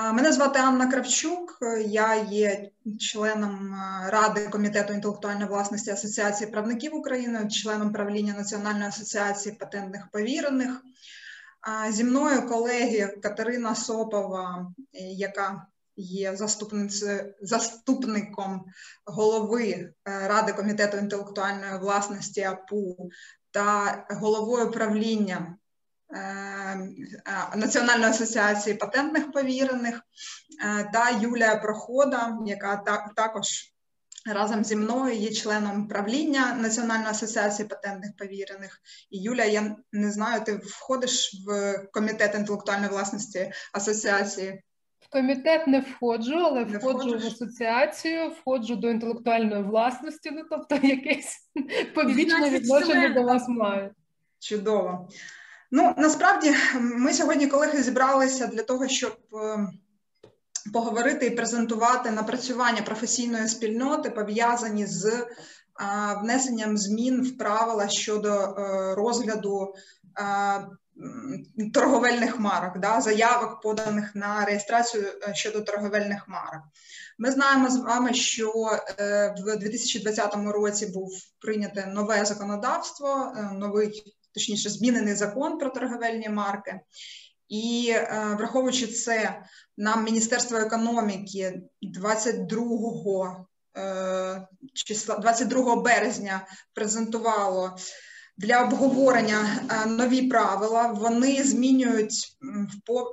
Мене звати Анна Кравчук, я є членом ради комітету інтелектуальної власності Асоціації правників України, членом правління Національної асоціації патентних повірених. Зі мною колеги Катерина Сопова, яка є заступником голови е, Ради комітету інтелектуальної власності АПУ та головою правління е, е, Національної асоціації патентних повірених та Юлія Прохода, яка також разом зі мною є членом правління Національної асоціації патентних повірених. І Юля, я не знаю, ти входиш в комітет інтелектуальної власності асоціації? В комітет не входжу, але не входжу входиш? в асоціацію, входжу до інтелектуальної власності, ну тобто якесь побічне відношення до вас маю. Чудово. Ну насправді ми сьогодні, колеги, зібралися для того, щоб е, поговорити і презентувати напрацювання професійної спільноти, пов'язані з е, внесенням змін в правила щодо е, розгляду торговельних марок, да, заявок, поданих на реєстрацію щодо торговельних марок. Ми знаємо з вами, що в 2020 році був прийнято нове законодавство, новий, точніше, змінений закон про торговельні марки. І враховуючи це, нам Міністерство економіки 22 числа 22 березня презентувало для обговорення е, нові правила. Вони змінюють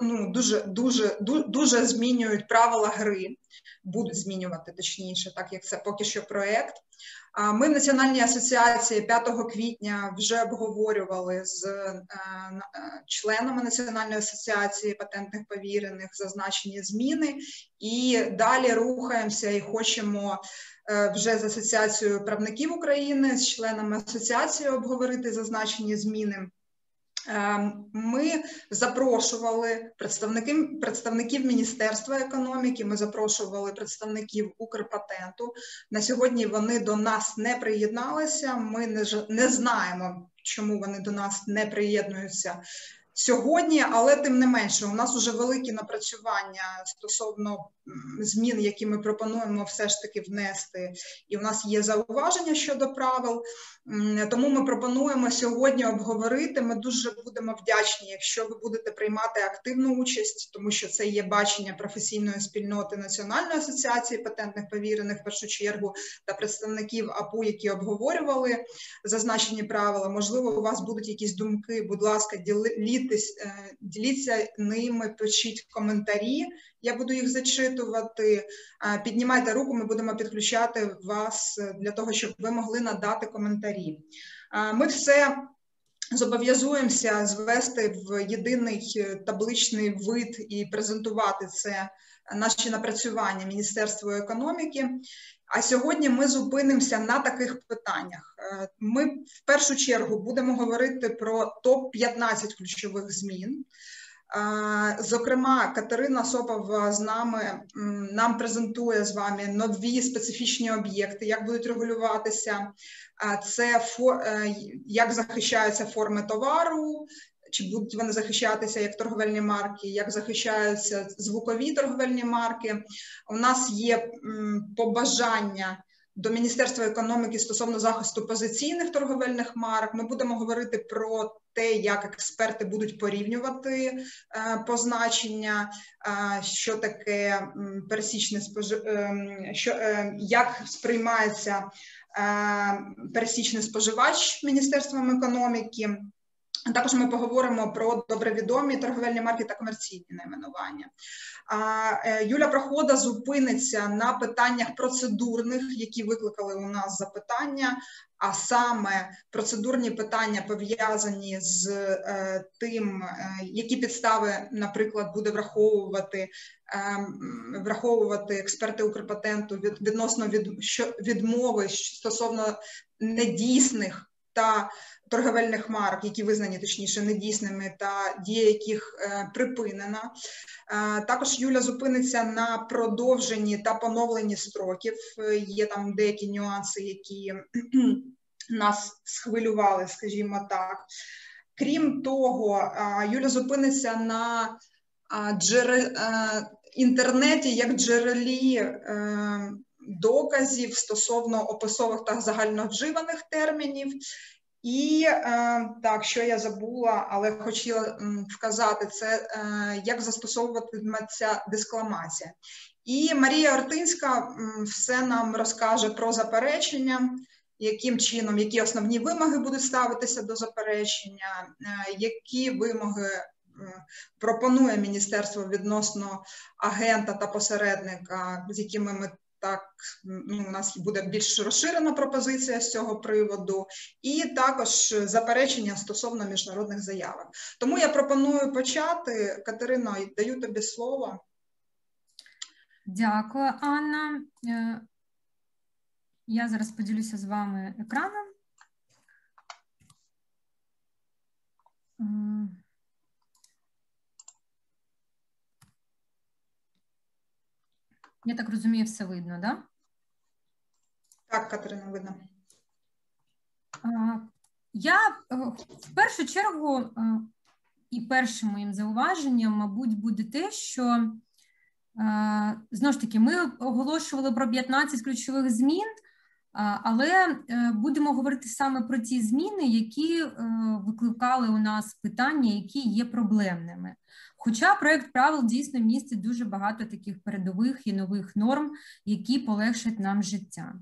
ну, дуже дуже дуже змінюють правила гри, будуть змінювати точніше, так як це поки що проект. Ми в Національній асоціації 5 квітня вже обговорювали з е, е, членами Національної асоціації патентних повірених зазначені зміни, і далі рухаємося і хочемо Е, вже з асоціацією правників України, з членами асоціації обговорити зазначені зміни. Е, ми запрошували представників представників Міністерства економіки. Ми запрошували представників Укрпатенту. На сьогодні вони до нас не приєдналися. Ми не не знаємо, чому вони до нас не приєднуються сьогодні, але тим не менше, у нас вже великі напрацювання стосовно змін, які ми пропонуємо все ж таки внести, і в нас є зауваження щодо правил. Тому ми пропонуємо сьогодні обговорити. Ми дуже будемо вдячні, якщо ви будете приймати активну участь, тому що це є бачення професійної спільноти Національної асоціації патентних повірених в першу чергу та представників АПУ, які обговорювали зазначені правила. Можливо, у вас будуть якісь думки. Будь ласка, ділітесь, е, діліться ними, пишіть коментарі. Я буду їх зачитувати. Піднімайте руку, ми будемо підключати вас для того, щоб ви могли надати коментарі. Ми все зобов'язуємося звести в єдиний е, табличний вид і презентувати це наші напрацювання Міністерству економіки. А сьогодні ми зупинимося на таких питаннях. Е, ми в першу чергу будемо говорити про топ 15 ключових змін. Зокрема, Катерина Сопова з нами нам презентує з вами нові специфічні об'єкти, як будуть регулюватися, це е, як захищаються форми товару, чи будуть вони захищатися як торговельні марки, як захищаються звукові торговельні марки. У нас є побажання до Міністерства економіки стосовно захисту позиційних торговельних марок. Ми будемо говорити про те, як експерти будуть порівнювати е, позначення, е, що таке пересічне спожив... Е, що як сприймається пересічний споживач міністерством економіки. Також ми поговоримо про добровідомі торговельні марки та комерційні найменування. Е, Юля Прохода зупиниться на питаннях процедурних, які викликали у нас запитання. А саме процедурні питання пов'язані з е, тим, е, які підстави, наприклад, буде враховувати враховувати експерти Укрпатенту від відносно від що відмови стосовно недійсних та торговельних марок, які визнані точніше недійсними, та дія яких е, припинена. Е, також Юля зупиниться на продовженні та поновленні строків. Е, є там деякі нюанси, які нас схвилювали, скажімо так. Крім того, Юля зупиниться на інтернеті як джерелі доказів стосовно описових та загальновживаних термінів. І е, так, що я забула, але хотіла вказати, це е, як застосовуватиметься дискламація. І Марія Ортинська все нам розкаже про заперечення, яким чином, які основні вимоги будуть ставитися до заперечення, е, які вимоги пропонує міністерство відносно агента та посередника, з якими ми так ну, у нас буде більш розширена пропозиція з цього приводу, і також заперечення стосовно міжнародних заявок. Тому я пропоную почати. Катерино, даю тобі слово. Дякую, Анна. Е, я зараз поділюся з вами екраном. Я так розумію, все видно, да? Так, Катерина, видно. Я е, в першу чергу е, і першим моїм зауваженням, мабуть, буде те, що е, знову ж таки ми оголошували про 15 ключових змін, але будемо говорити саме про ті зміни, які викликали у нас питання, які є проблемними. Хоча проект правил дійсно містить дуже багато таких передових і нових норм, які полегшать нам життя.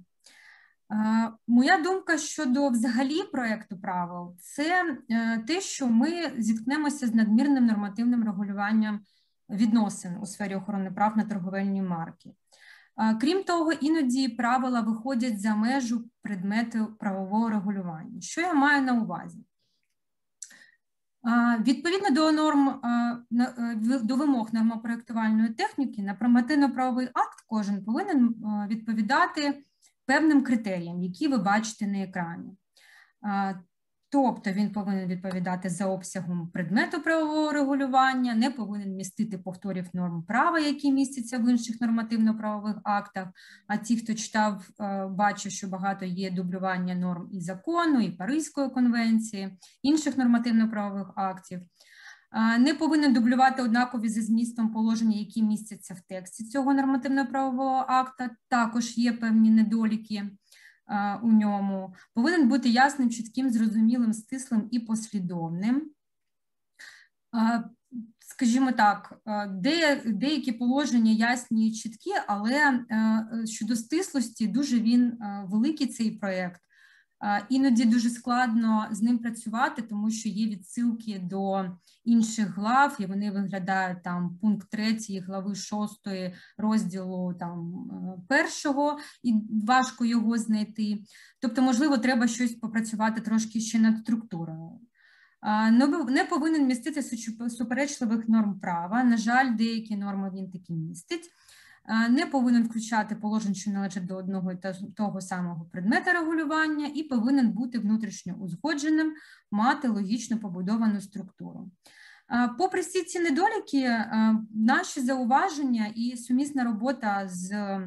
Моя думка щодо взагалі проекту правил це е, те, що ми зіткнемося з надмірним нормативним регулюванням відносин у сфері охорони прав на торговельні марки. Крім того, іноді правила виходять за межу предмету правового регулювання. Що я маю на увазі? Відповідно до норм е, до вимог нормопроектувальної техніки, на нормативно-правовий акт кожен повинен відповідати певним критеріям, які ви бачите на екрані. Тобто він повинен відповідати за обсягом предмету правового регулювання, не повинен містити повторів норм права, які містяться в інших нормативно-правових актах. А ті, хто читав, е, бачив, що багато є дублювання норм і закону, і Паризької конвенції, інших нормативно-правових актів. Не повинен дублювати однакові за змістом положення, які містяться в тексті цього нормативно-правового акта. Також є певні недоліки у ньому, повинен бути ясним, чітким, зрозумілим, стислим і послідовним. Скажімо так, де, деякі положення ясні і чіткі, але щодо стислості дуже він великий цей проєкт. Іноді дуже складно з ним працювати, тому що є відсилки до інших глав, і вони виглядають там пункт 3 глави 6 розділу там е, першого, і важко його знайти. Тобто, можливо, треба щось попрацювати трошки ще над структурою. Не повинен містити суперечливих норм права. На жаль, деякі норми він таки містить не повинен включати положень, що належать до одного і того самого предмета регулювання, і повинен бути внутрішньо узгодженим, мати логічно побудовану структуру. Попри всі ці недоліки, наші зауваження і сумісна робота з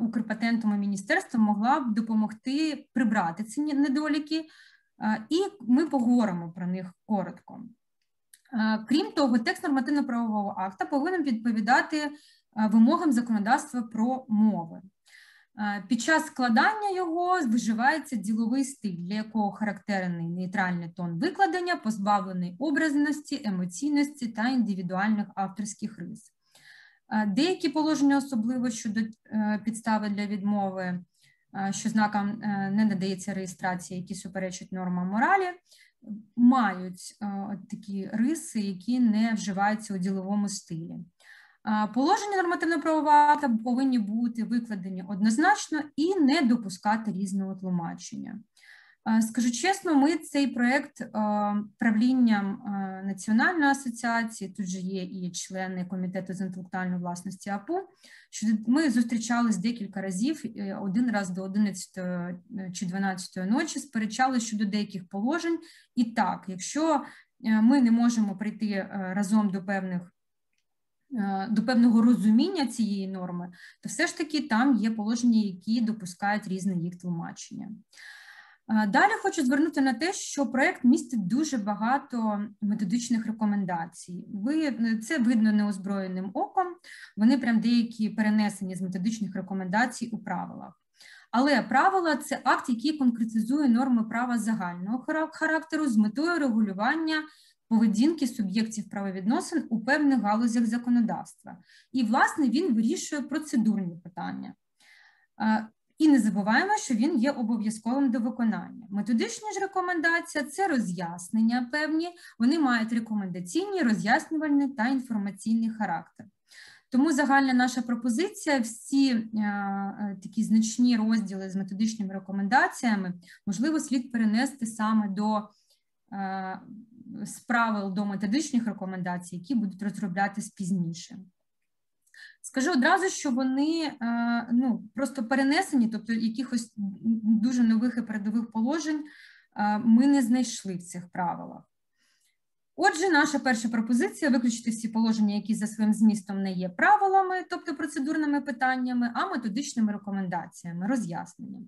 Укрпатентом і міністерством могла б допомогти прибрати ці недоліки, і ми поговоримо про них коротко. Крім того, текст нормативно-правового акта повинен відповідати Е, вимогам законодавства про мови. Е, під час складання його виживається діловий стиль, для якого характерний нейтральний тон викладення, позбавлений образності, емоційності та індивідуальних авторських рис. Е, деякі положення, особливо щодо підстави для відмови, що знакам не надається реєстрація, які суперечать нормам моралі, мають такі риси, які не вживаються у діловому стилі. Положення нормативно-правового акта повинні бути викладені однозначно і не допускати різного тлумачення. Скажу чесно, ми цей проєкт правлінням Національної асоціації, тут же є і члени комітету з інтелектуальної власності АПУ. Що ми зустрічались декілька разів, один раз до 11 е, чи 12 ночі, сперечали щодо деяких положень. І так, якщо е, ми не можемо прийти е, разом до певних Е, до певного розуміння цієї норми, то все ж таки там є положення, які допускають різне їх тлумачення. Далі хочу звернути на те, що проєкт містить дуже багато методичних рекомендацій. Ви це видно неозброєним оком. Вони прям деякі перенесені з методичних рекомендацій у правилах. Але правила це акт, який конкретизує норми права загального характеру з метою регулювання поведінки суб'єктів правовідносин у певних галузях законодавства. І, власне, він вирішує процедурні питання. І не забуваємо, що він є обов'язковим до виконання. Методичні ж рекомендації це роз'яснення певні, вони мають рекомендаційні, роз'яснювальний та інформаційний характер. Тому загальна наша пропозиція, всі е, е, такі значні розділи з методичними рекомендаціями, можливо, слід перенести саме до е, з правил до методичних рекомендацій, які будуть розроблятись пізніше. Скажу одразу, що вони ну, просто перенесені, тобто якихось дуже нових і передових положень ми не знайшли в цих правилах. Отже, наша перша пропозиція виключити всі положення, які за своїм змістом не є правилами, тобто процедурними питаннями, а методичними рекомендаціями, роз'ясненнями.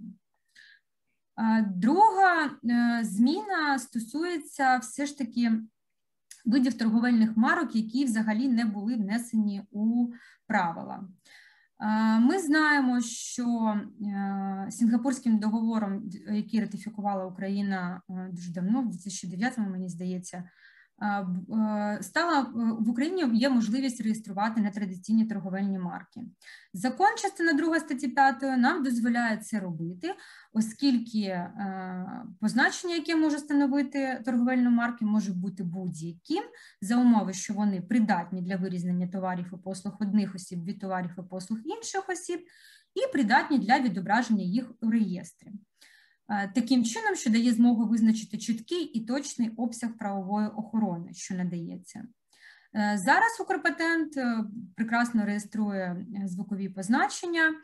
Друга е, зміна стосується все ж таки видів торговельних марок, які взагалі не були внесені у правила. Ми знаємо, що е, Сінгапурським договором, який ратифікувала Україна е, дуже давно, в 2009-му, мені здається, стала в Україні є можливість реєструвати нетрадиційні торговельні марки. Закон, частина 2 статті 5 нам дозволяє це робити, оскільки позначення, яке може становити торговельну марки, може бути будь-яким за умови, що вони придатні для вирізнення товарів і послуг одних осіб від товарів і послуг інших осіб, і придатні для відображення їх у реєстрі. Е, таким чином, що дає змогу визначити чіткий і точний обсяг правової охорони, що надається. Е, зараз Укрпатент е, прекрасно реєструє звукові позначення,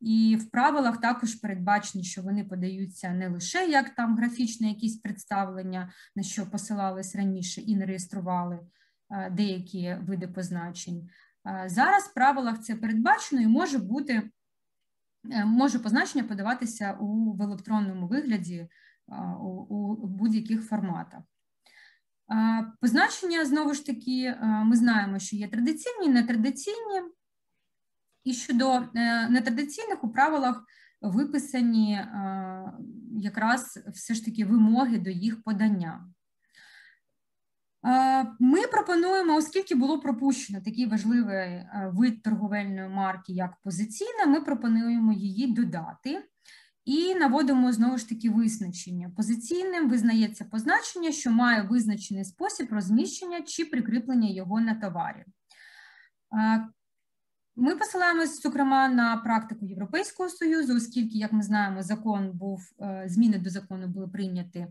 і в правилах також передбачені, що вони подаються не лише як там графічне якісь представлення, на що посилались раніше і не реєстрували деякі види позначень. Зараз в правилах це передбачено і може бути може позначення подаватися у, в електронному вигляді у, у будь-яких форматах. Позначення, знову ж таки, е, ми знаємо, що є традиційні нетрадиційні, і щодо е, нетрадиційних у правилах виписані якраз все ж таки вимоги до їх подання. Ми пропонуємо, оскільки було пропущено такий важливий е, вид торговельної марки, як позиційна, ми пропонуємо її додати і наводимо знову ж таки визначення. Позиційним визнається позначення, що має визначений спосіб розміщення чи прикріплення його на товарі. Ми посилаємось, зокрема, на практику Європейського союзу, оскільки, як ми знаємо, закон був е, зміни до закону були прийняті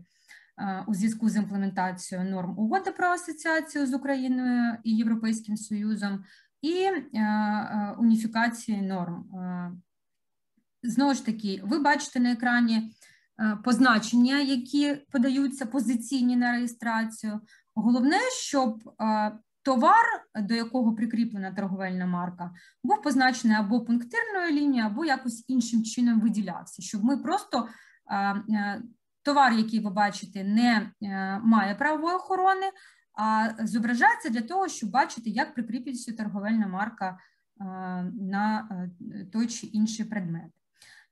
у зв'язку з імплементацією норм угоди про асоціацію з Україною і Європейським Союзом, і е, е, уніфікації норм. Е, знову ж таки, ви бачите на екрані позначення, які подаються позиційні на реєстрацію. Головне, щоб товар, до якого прикріплена торговельна марка, був позначений або пунктирною лінією, або якось іншим чином виділявся, щоб ми просто Товар, який ви бачите, не е, має правової охорони, а зображається для того, щоб бачити, як прикріплюється торговельна марка е, на е, той чи інший предмет.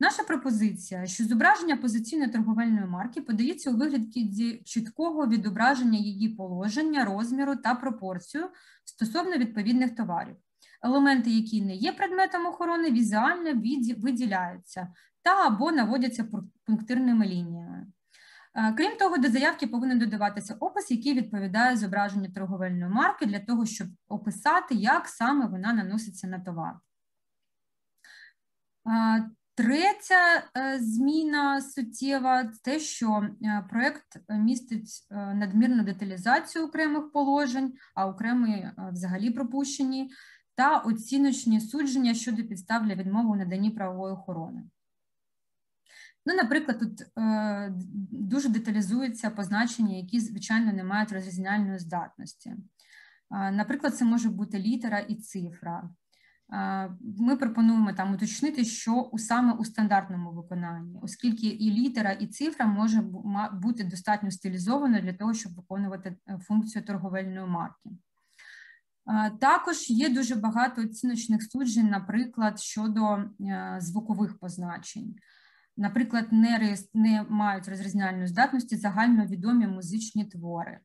Наша пропозиція, що зображення позиційної торговельної марки подається у вигляді чіткого відображення її положення, розміру та пропорцію стосовно відповідних товарів. Елементи, які не є предметом охорони, візуально виділяються та або наводяться пунктирними лініями. Е, крім того, до заявки повинен додаватися опис, який відповідає зображенню торговельної марки для того, щоб описати, як саме вона наноситься на товар. Е, третя е, зміна суттєва те, що проєкт містить надмірну деталізацію окремих положень, а окремі взагалі пропущені, та оціночні судження щодо підстав для відмови у наданні правової охорони. Ну, Наприклад, тут е, дуже деталізуються позначення, які, звичайно, не мають розрізняльної здатності. Наприклад, це може бути літера і цифра. Ми пропонуємо там уточнити, що у саме у стандартному виконанні, оскільки і літера, і цифра може бути достатньо стилізовано для того, щоб виконувати е, функцію торговельної марки. Також є дуже багато оціночних суджень, наприклад, щодо е, звукових позначень. Наприклад, не не мають розрізняльної здатності загальновідомі музичні твори.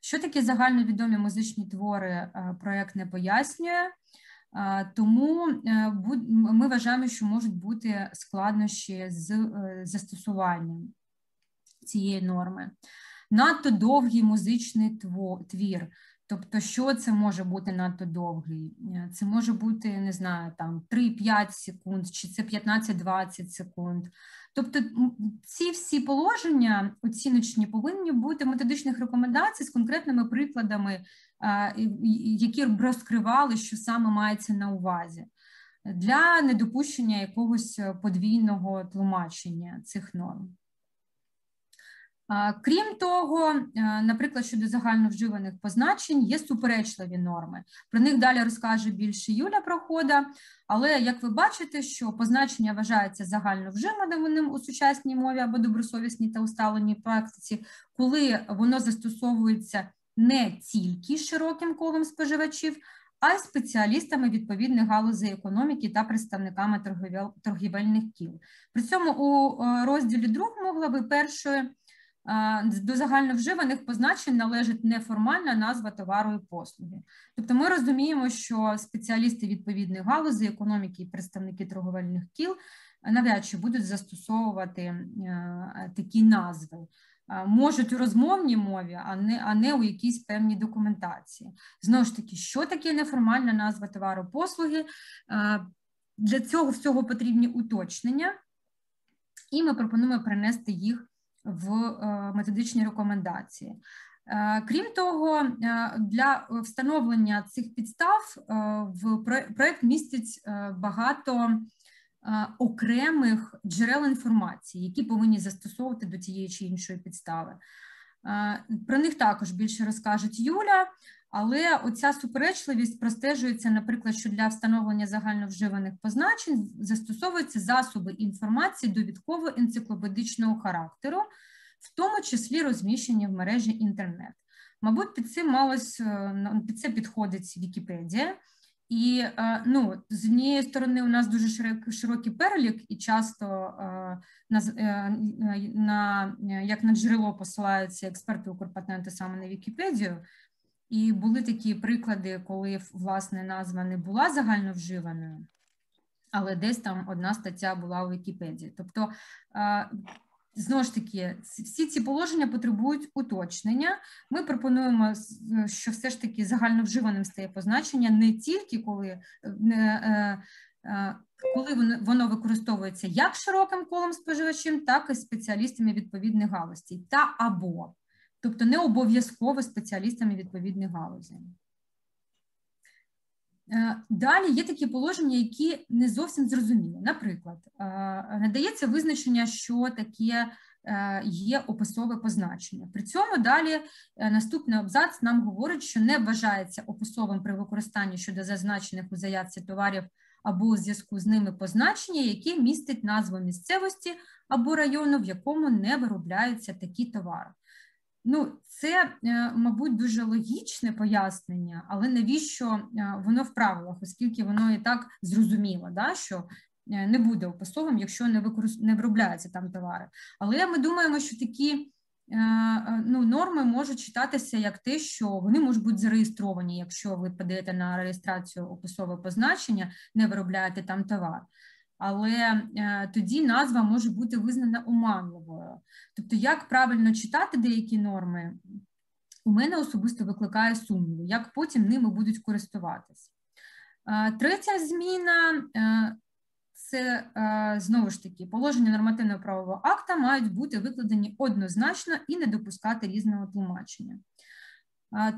Що таке загальновідомі музичні твори, е, проєкт не пояснює, тому е, ми вважаємо, що можуть бути складнощі з застосуванням цієї норми. Надто довгий музичний твір. Тобто, що це може бути надто довгий? Е, це може бути, не знаю, там 3-5 секунд, чи це 15-20 секунд. Тобто, ці всі положення оціночні повинні бути методичних рекомендацій з конкретними прикладами, які б розкривали, що саме мається на увазі, для недопущення якогось подвійного тлумачення цих норм. Крім того, наприклад, щодо загальновживаних позначень є суперечливі норми. Про них далі розкаже більше Юля Прохода, але як ви бачите, що позначення вважається загальновживаним у сучасній мові або добросовісній та усталеній практиці, коли воно застосовується не тільки широким колом споживачів, а й спеціалістами відповідних галузей економіки та представниками торгівельних кіл. При цьому у е, розділі другому глави першої. До загальновживаних позначень належить неформальна назва товару і послуги. Тобто ми розуміємо, що спеціалісти відповідних галузей економіки і представники торговельних кіл навряд чи будуть застосовувати е, такі назви. Можуть у розмовній мові, а не а не у якійсь певній документації. Знову ж таки, що таке неформальна назва товару послуги? Для цього всього потрібні уточнення, і ми пропонуємо принести їх в е, методичні рекомендації. Е, крім того, е, для встановлення цих підстав в проект містить багато окремих джерел інформації, які повинні застосовувати до тієї чи іншої підстави. Про них також більше розкажуть Юля, але оця суперечливість простежується, наприклад, що для встановлення загальновживаних позначень застосовуються засоби інформації довідково енциклопедичного характеру, в тому числі розміщені в мережі інтернет. Мабуть, під цим малось е, під це підходить Вікіпедія. І е, ну, з однієї сторони, у нас дуже широкий перелік, і часто е, на, на як на джерело посилаються експерти Укрпатенту саме на Вікіпедію. І були такі приклади, коли власне назва не була загальновживаною, але десь там одна стаття була у Вікіпедії. Тобто, знову ж таки, всі ці положення потребують уточнення. Ми пропонуємо, що все ж таки загальновживаним стає позначення не тільки коли. не е, е, коли воно використовується як широким колом споживачів, так і спеціалістами відповідних галузей, та або тобто не обов'язково спеціалістами відповідних галузей. Е, далі є такі положення, які не зовсім зрозумілі. Наприклад, е, надається визначення, що таке е, є описове позначення. При цьому далі наступний абзац нам говорить, що не вважається описовим при використанні щодо зазначених у заявці товарів або у зв'язку з ними позначення, яке містить назву місцевості або району, в якому не виробляються такі товари. Ну, це, е, мабуть, дуже логічне пояснення, але навіщо е, воно в правилах, оскільки воно і так зрозуміло, да, що е, не буде описовим, якщо не використ... не виробляються там товари. Але ми думаємо, що такі ну, норми можуть читатися як те, що вони можуть бути зареєстровані, якщо ви подаєте на реєстрацію описове позначення, не виробляєте там товар але е, тоді назва може бути визнана оманливою. Тобто, як правильно читати деякі норми, у мене особисто викликає сумніви, як потім ними будуть користуватись. Е, третя зміна е, це знову ж таки положення нормативного правового акта мають бути викладені однозначно і не допускати різного тлумачення.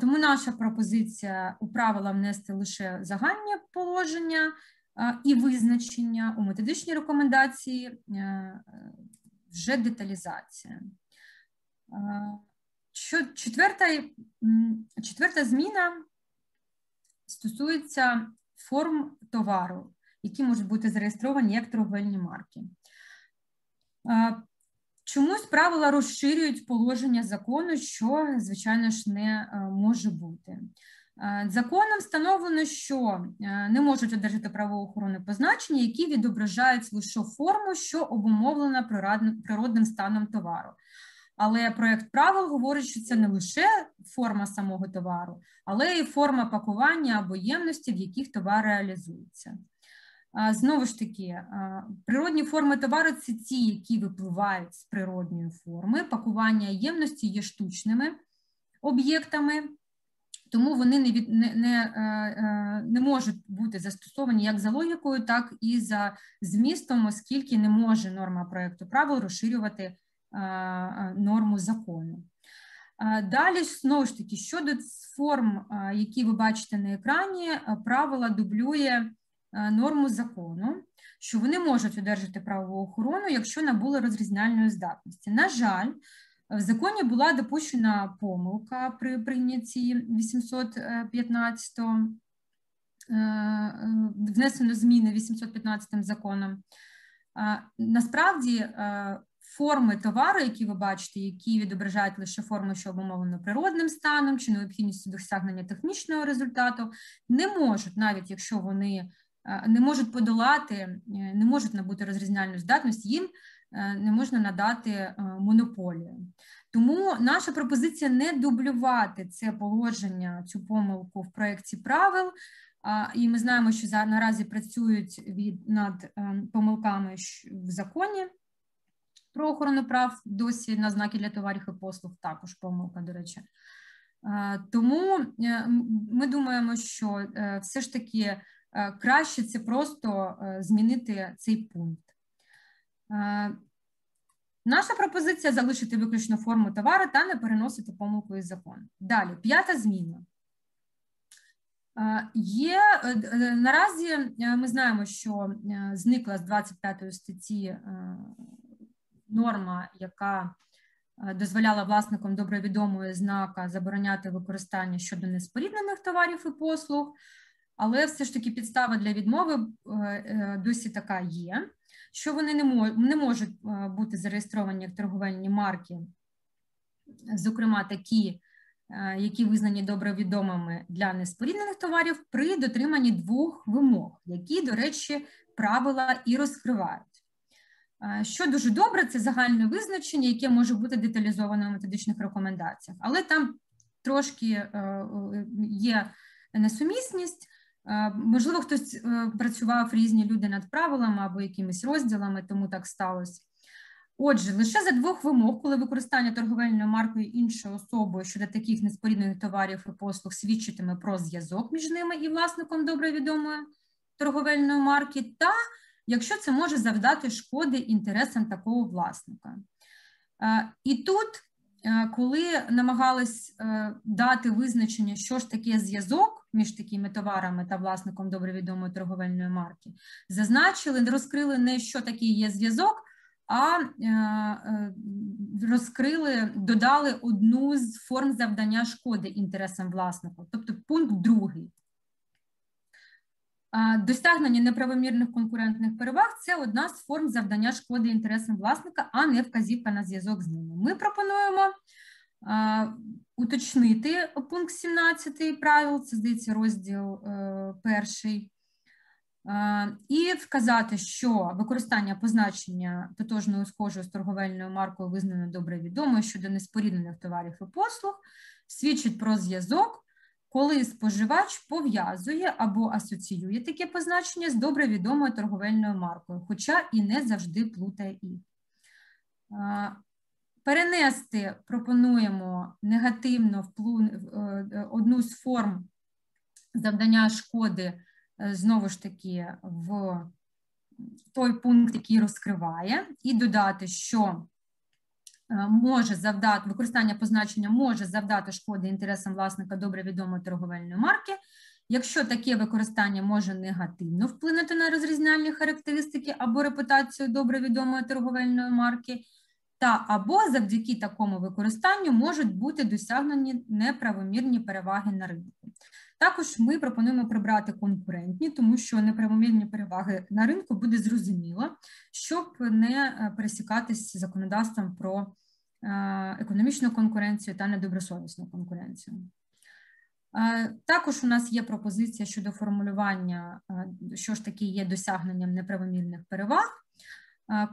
Тому наша пропозиція у правила внести лише загальні положення і визначення у методичній рекомендації е, вже деталізація. Четверта, четверта зміна стосується форм товару, які можуть бути зареєстровані як торговельні марки. Чомусь правила розширюють положення закону, що, звичайно ж, не може бути. Законом встановлено, що не можуть одержати правоохоронне позначення, які відображають лише форму, що обумовлена природним станом товару. Але проєкт правил говорить, що це не лише форма самого товару, але і форма пакування або ємності, в яких товар реалізується. Знову ж таки, природні форми товару це ті, які випливають з природньої форми. Пакування ємності є штучними об'єктами, тому вони не від, не, не, е, е, не можуть бути застосовані як за логікою, так і за змістом, оскільки не може норма проєкту правил розширювати норму закону. Далі, знову ж таки, щодо форм, які ви бачите на екрані, правила дублює норму закону, що вони можуть одержати правову охорону, якщо набули розрізняльної здатності. На жаль, в законі була допущена помилка при прийнятті 815 е, внесено зміни 815 законом. Насправді е, форми товару, які ви бачите, які відображають лише форми, що обумовлено природним станом чи необхідністю досягнення технічного результату, не можуть, навіть якщо вони е, не можуть подолати, е, не можуть набути розрізняльну здатність, їм не можна надати монополію. Тому наша пропозиція не дублювати це положення, цю помилку в проєкті правил. І ми знаємо, що наразі працюють від над ем, помилками в законі про охорону прав досі на знаки для товарів і послуг, також помилка, до речі. Тому е, ми думаємо, що е, все ж таки е, краще це просто змінити цей пункт. Наша пропозиція залишити виключно форму товару та не переносити помилку із закону. Далі, п'ята зміна. Є наразі ми знаємо, що зникла з 25 статті норма, яка е, дозволяла власникам добровідомої знака забороняти використання щодо неспоріднених товарів і послуг, але все ж таки підстава для відмови е, е, досі така є, що вони не можуть бути зареєстровані як торговельні марки, зокрема такі. Які визнані добре відомими для неспоріднених товарів при дотриманні двох вимог, які, до речі, правила і розкривають. Що дуже добре, це загальне визначення, яке може бути деталізовано в методичних рекомендаціях, але там трошки е, е, є несумісність. Можливо, хтось е, працював різні люди над правилами або якимись розділами, тому так сталося. Отже, лише за двох вимог, коли використання торговельною маркою іншою особою щодо таких неспорідних товарів і послуг свідчитиме про зв'язок між ними і власником добре відомої торговельної марки, та якщо це може завдати шкоди інтересам такого власника. Е, і тут, е, коли намагались е, дати визначення, що ж таке зв'язок між такими товарами та власником добре відомої торговельної марки, зазначили, розкрили не що таке є зв'язок, а розкрили, додали одну з форм завдання шкоди інтересам власника, тобто пункт другий. Досягнення неправомірних конкурентних переваг це одна з форм завдання шкоди інтересам власника, а не вказівка на зв'язок з ними. Ми пропонуємо уточнити пункт 17 правил, це здається розділ е, перший, і вказати, що використання позначення тотожної схожої з торговельною маркою визнано добре відомо щодо неспоріднених товарів і послуг, свідчить про зв'язок коли споживач пов'язує або асоціює таке позначення з добре відомою торговельною маркою, хоча і не завжди плутає їх. Перенести пропонуємо негативно вплу... Е, одну з форм завдання шкоди, е, знову ж таки, в той пункт, який розкриває, і додати, що Е, може завдати використання позначення може завдати шкоди інтересам власника добре відомої торговельної марки, якщо таке використання може негативно вплинути на розрізняльні характеристики або репутацію добре відомої торговельної марки, та або завдяки такому використанню можуть бути досягнені неправомірні переваги на ринку. Також ми пропонуємо прибрати конкурентні, тому що неправомірні переваги на ринку буде зрозуміло, щоб не пересікатись законодавством про економічну конкуренцію та недобросовісну конкуренцію. Також у нас є пропозиція щодо формулювання, що ж таки є досягненням неправомірних переваг.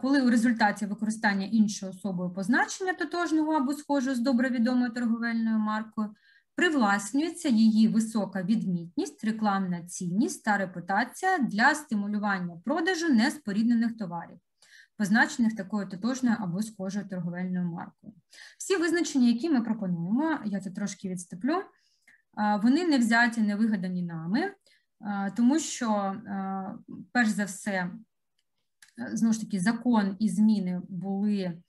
Коли у результаті використання іншою особою позначення тотожного або схожого з добре відомою торговельною маркою привласнюється її висока відмітність, рекламна цінність та репутація для стимулювання продажу неспоріднених товарів, позначених такою тотожною або схожою торговельною маркою. Всі визначення, які ми пропонуємо, я це трошки відступлю, вони не взяті, не вигадані нами, тому що, перш за все, знову ж таки, закон і зміни були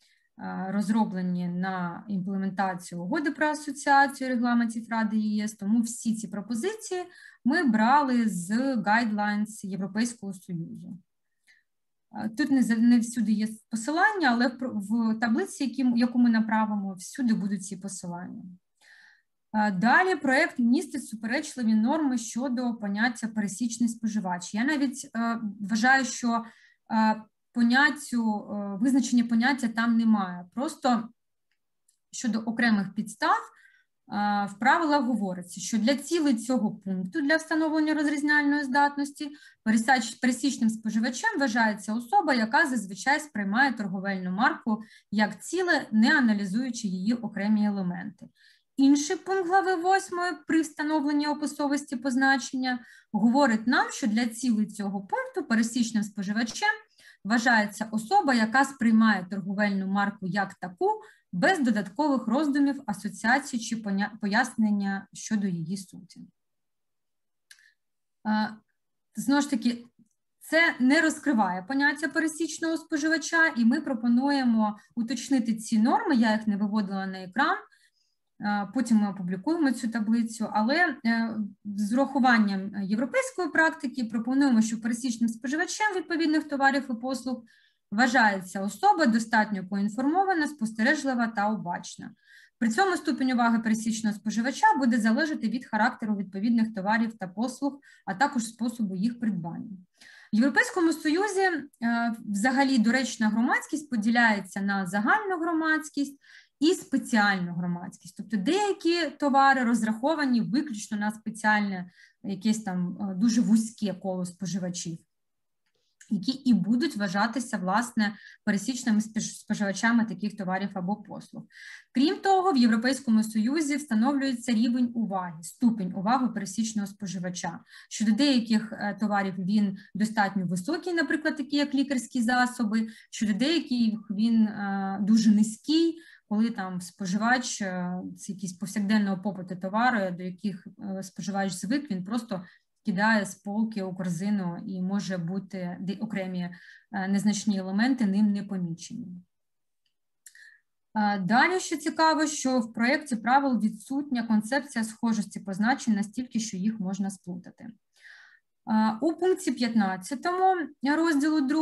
розроблені на імплементацію угоди про асоціацію регламентів Ради ЄС, тому всі ці пропозиції ми брали з Guidelines Європейського Союзу. Тут не не всюди є посилання, але в таблиці, яку ми направимо, всюди будуть ці посилання. Далі проєкт містить суперечливі норми щодо поняття пересічний споживач. Я навіть е, вважаю, що е, поняттю, е, визначення поняття там немає. Просто щодо окремих підстав в правилах говориться, що для цілей цього пункту для встановлення розрізняльної здатності пересічним споживачем вважається особа, яка зазвичай сприймає торговельну марку як ціле, не аналізуючи її окремі елементи. Інший пункт глави 8 при встановленні описовості позначення говорить нам, що для цілей цього пункту пересічним споживачем вважається особа, яка сприймає торговельну марку як таку, без додаткових роздумів, асоціацій чи пояснення щодо її суті. Знову ж таки, це не розкриває поняття пересічного споживача, і ми пропонуємо уточнити ці норми. Я їх не виводила на екран. Потім ми опублікуємо цю таблицю, але е, з урахуванням європейської практики пропонуємо, що пересічним споживачем відповідних товарів і послуг вважається особа достатньо поінформована, спостережлива та обачна. При цьому ступінь уваги пересічного споживача буде залежати від характеру відповідних товарів та послуг, а також способу їх придбання. В Європейському Союзі е, взагалі доречна громадськість поділяється на загальну громадськість і спеціальну громадськість. Тобто деякі товари розраховані виключно на спеціальне якесь там е, дуже вузьке коло споживачів. Які і будуть вважатися власне пересічними споживачами таких товарів або послуг. Крім того, в Європейському Союзі встановлюється рівень уваги, ступінь уваги пересічного споживача. Щодо деяких е, товарів він достатньо високий, наприклад, такі як лікарські засоби, щодо деяких він е, дуже низький, коли там споживач е, це якісь повсякденного попиту товари, до яких е, споживач звик, він просто кидає з полки у корзину і може бути окремі е, незначні елементи ним не помічені. Далі ще цікаво, що в проєкті правил відсутня концепція схожості позначень настільки, що їх можна сплутати. У пункті 15 розділу 2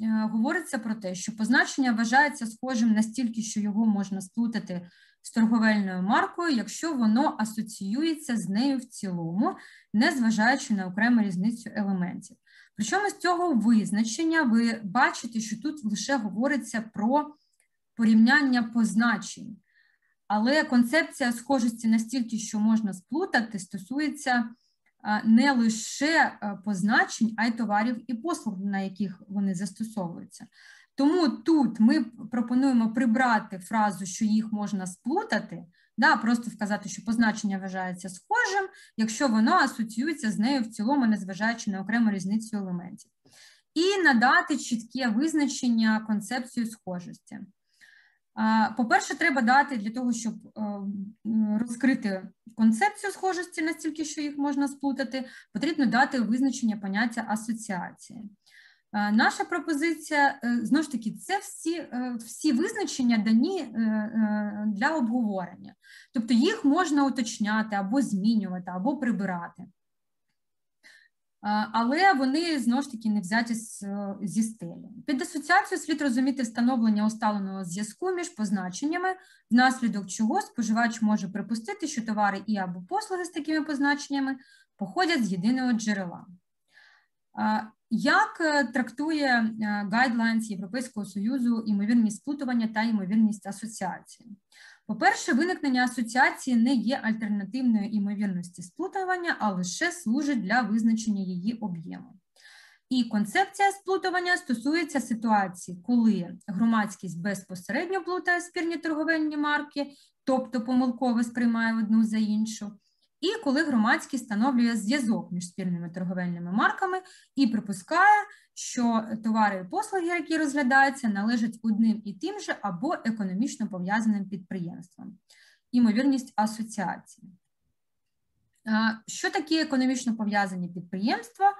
е, говориться про те, що позначення вважається схожим настільки, що його можна сплутати з торговельною маркою, якщо воно асоціюється з нею в цілому, незважаючи на окрему різницю елементів. Причому з цього визначення ви бачите, що тут лише говориться про порівняння позначень, але концепція схожості настільки, що можна сплутати, стосується не лише позначень, а й товарів і послуг, на яких вони застосовуються. Тому тут ми пропонуємо прибрати фразу, що їх можна сплутати, да, просто вказати, що позначення вважається схожим, якщо воно асоціюється з нею в цілому, незважаючи на окрему різницю елементів, і надати чітке визначення концепцію схожості. По-перше, треба дати для того, щоб е, розкрити концепцію схожості настільки, що їх можна сплутати, потрібно дати визначення поняття асоціації. Наша пропозиція е, знову ж таки, це всі е, всі визначення дані для обговорення, тобто їх можна уточняти або змінювати, або прибирати. Але вони знову ж таки не взяті зі стелі. Під асоціацію слід розуміти встановлення усталеного зв'язку між позначеннями, внаслідок чого споживач може припустити, що товари і або послуги з такими позначеннями походять з єдиного джерела. Як е, трактує Guidelines Європейського Союзу імовірність сплутування та ймовірність асоціації? По-перше, виникнення асоціації не є альтернативною імовірності сплутування, а лише служить для визначення її об'єму. І концепція сплутування стосується ситуації, коли громадськість безпосередньо плутає спірні торговельні марки, тобто помилково сприймає одну за іншу, і коли громадськість встановлює зв'язок між спірними торговельними марками і припускає, що товари і послуги, які розглядаються, належать одним і тим же або економічно пов'язаним підприємствам. Імовірність асоціації. Що таке економічно пов'язані підприємства?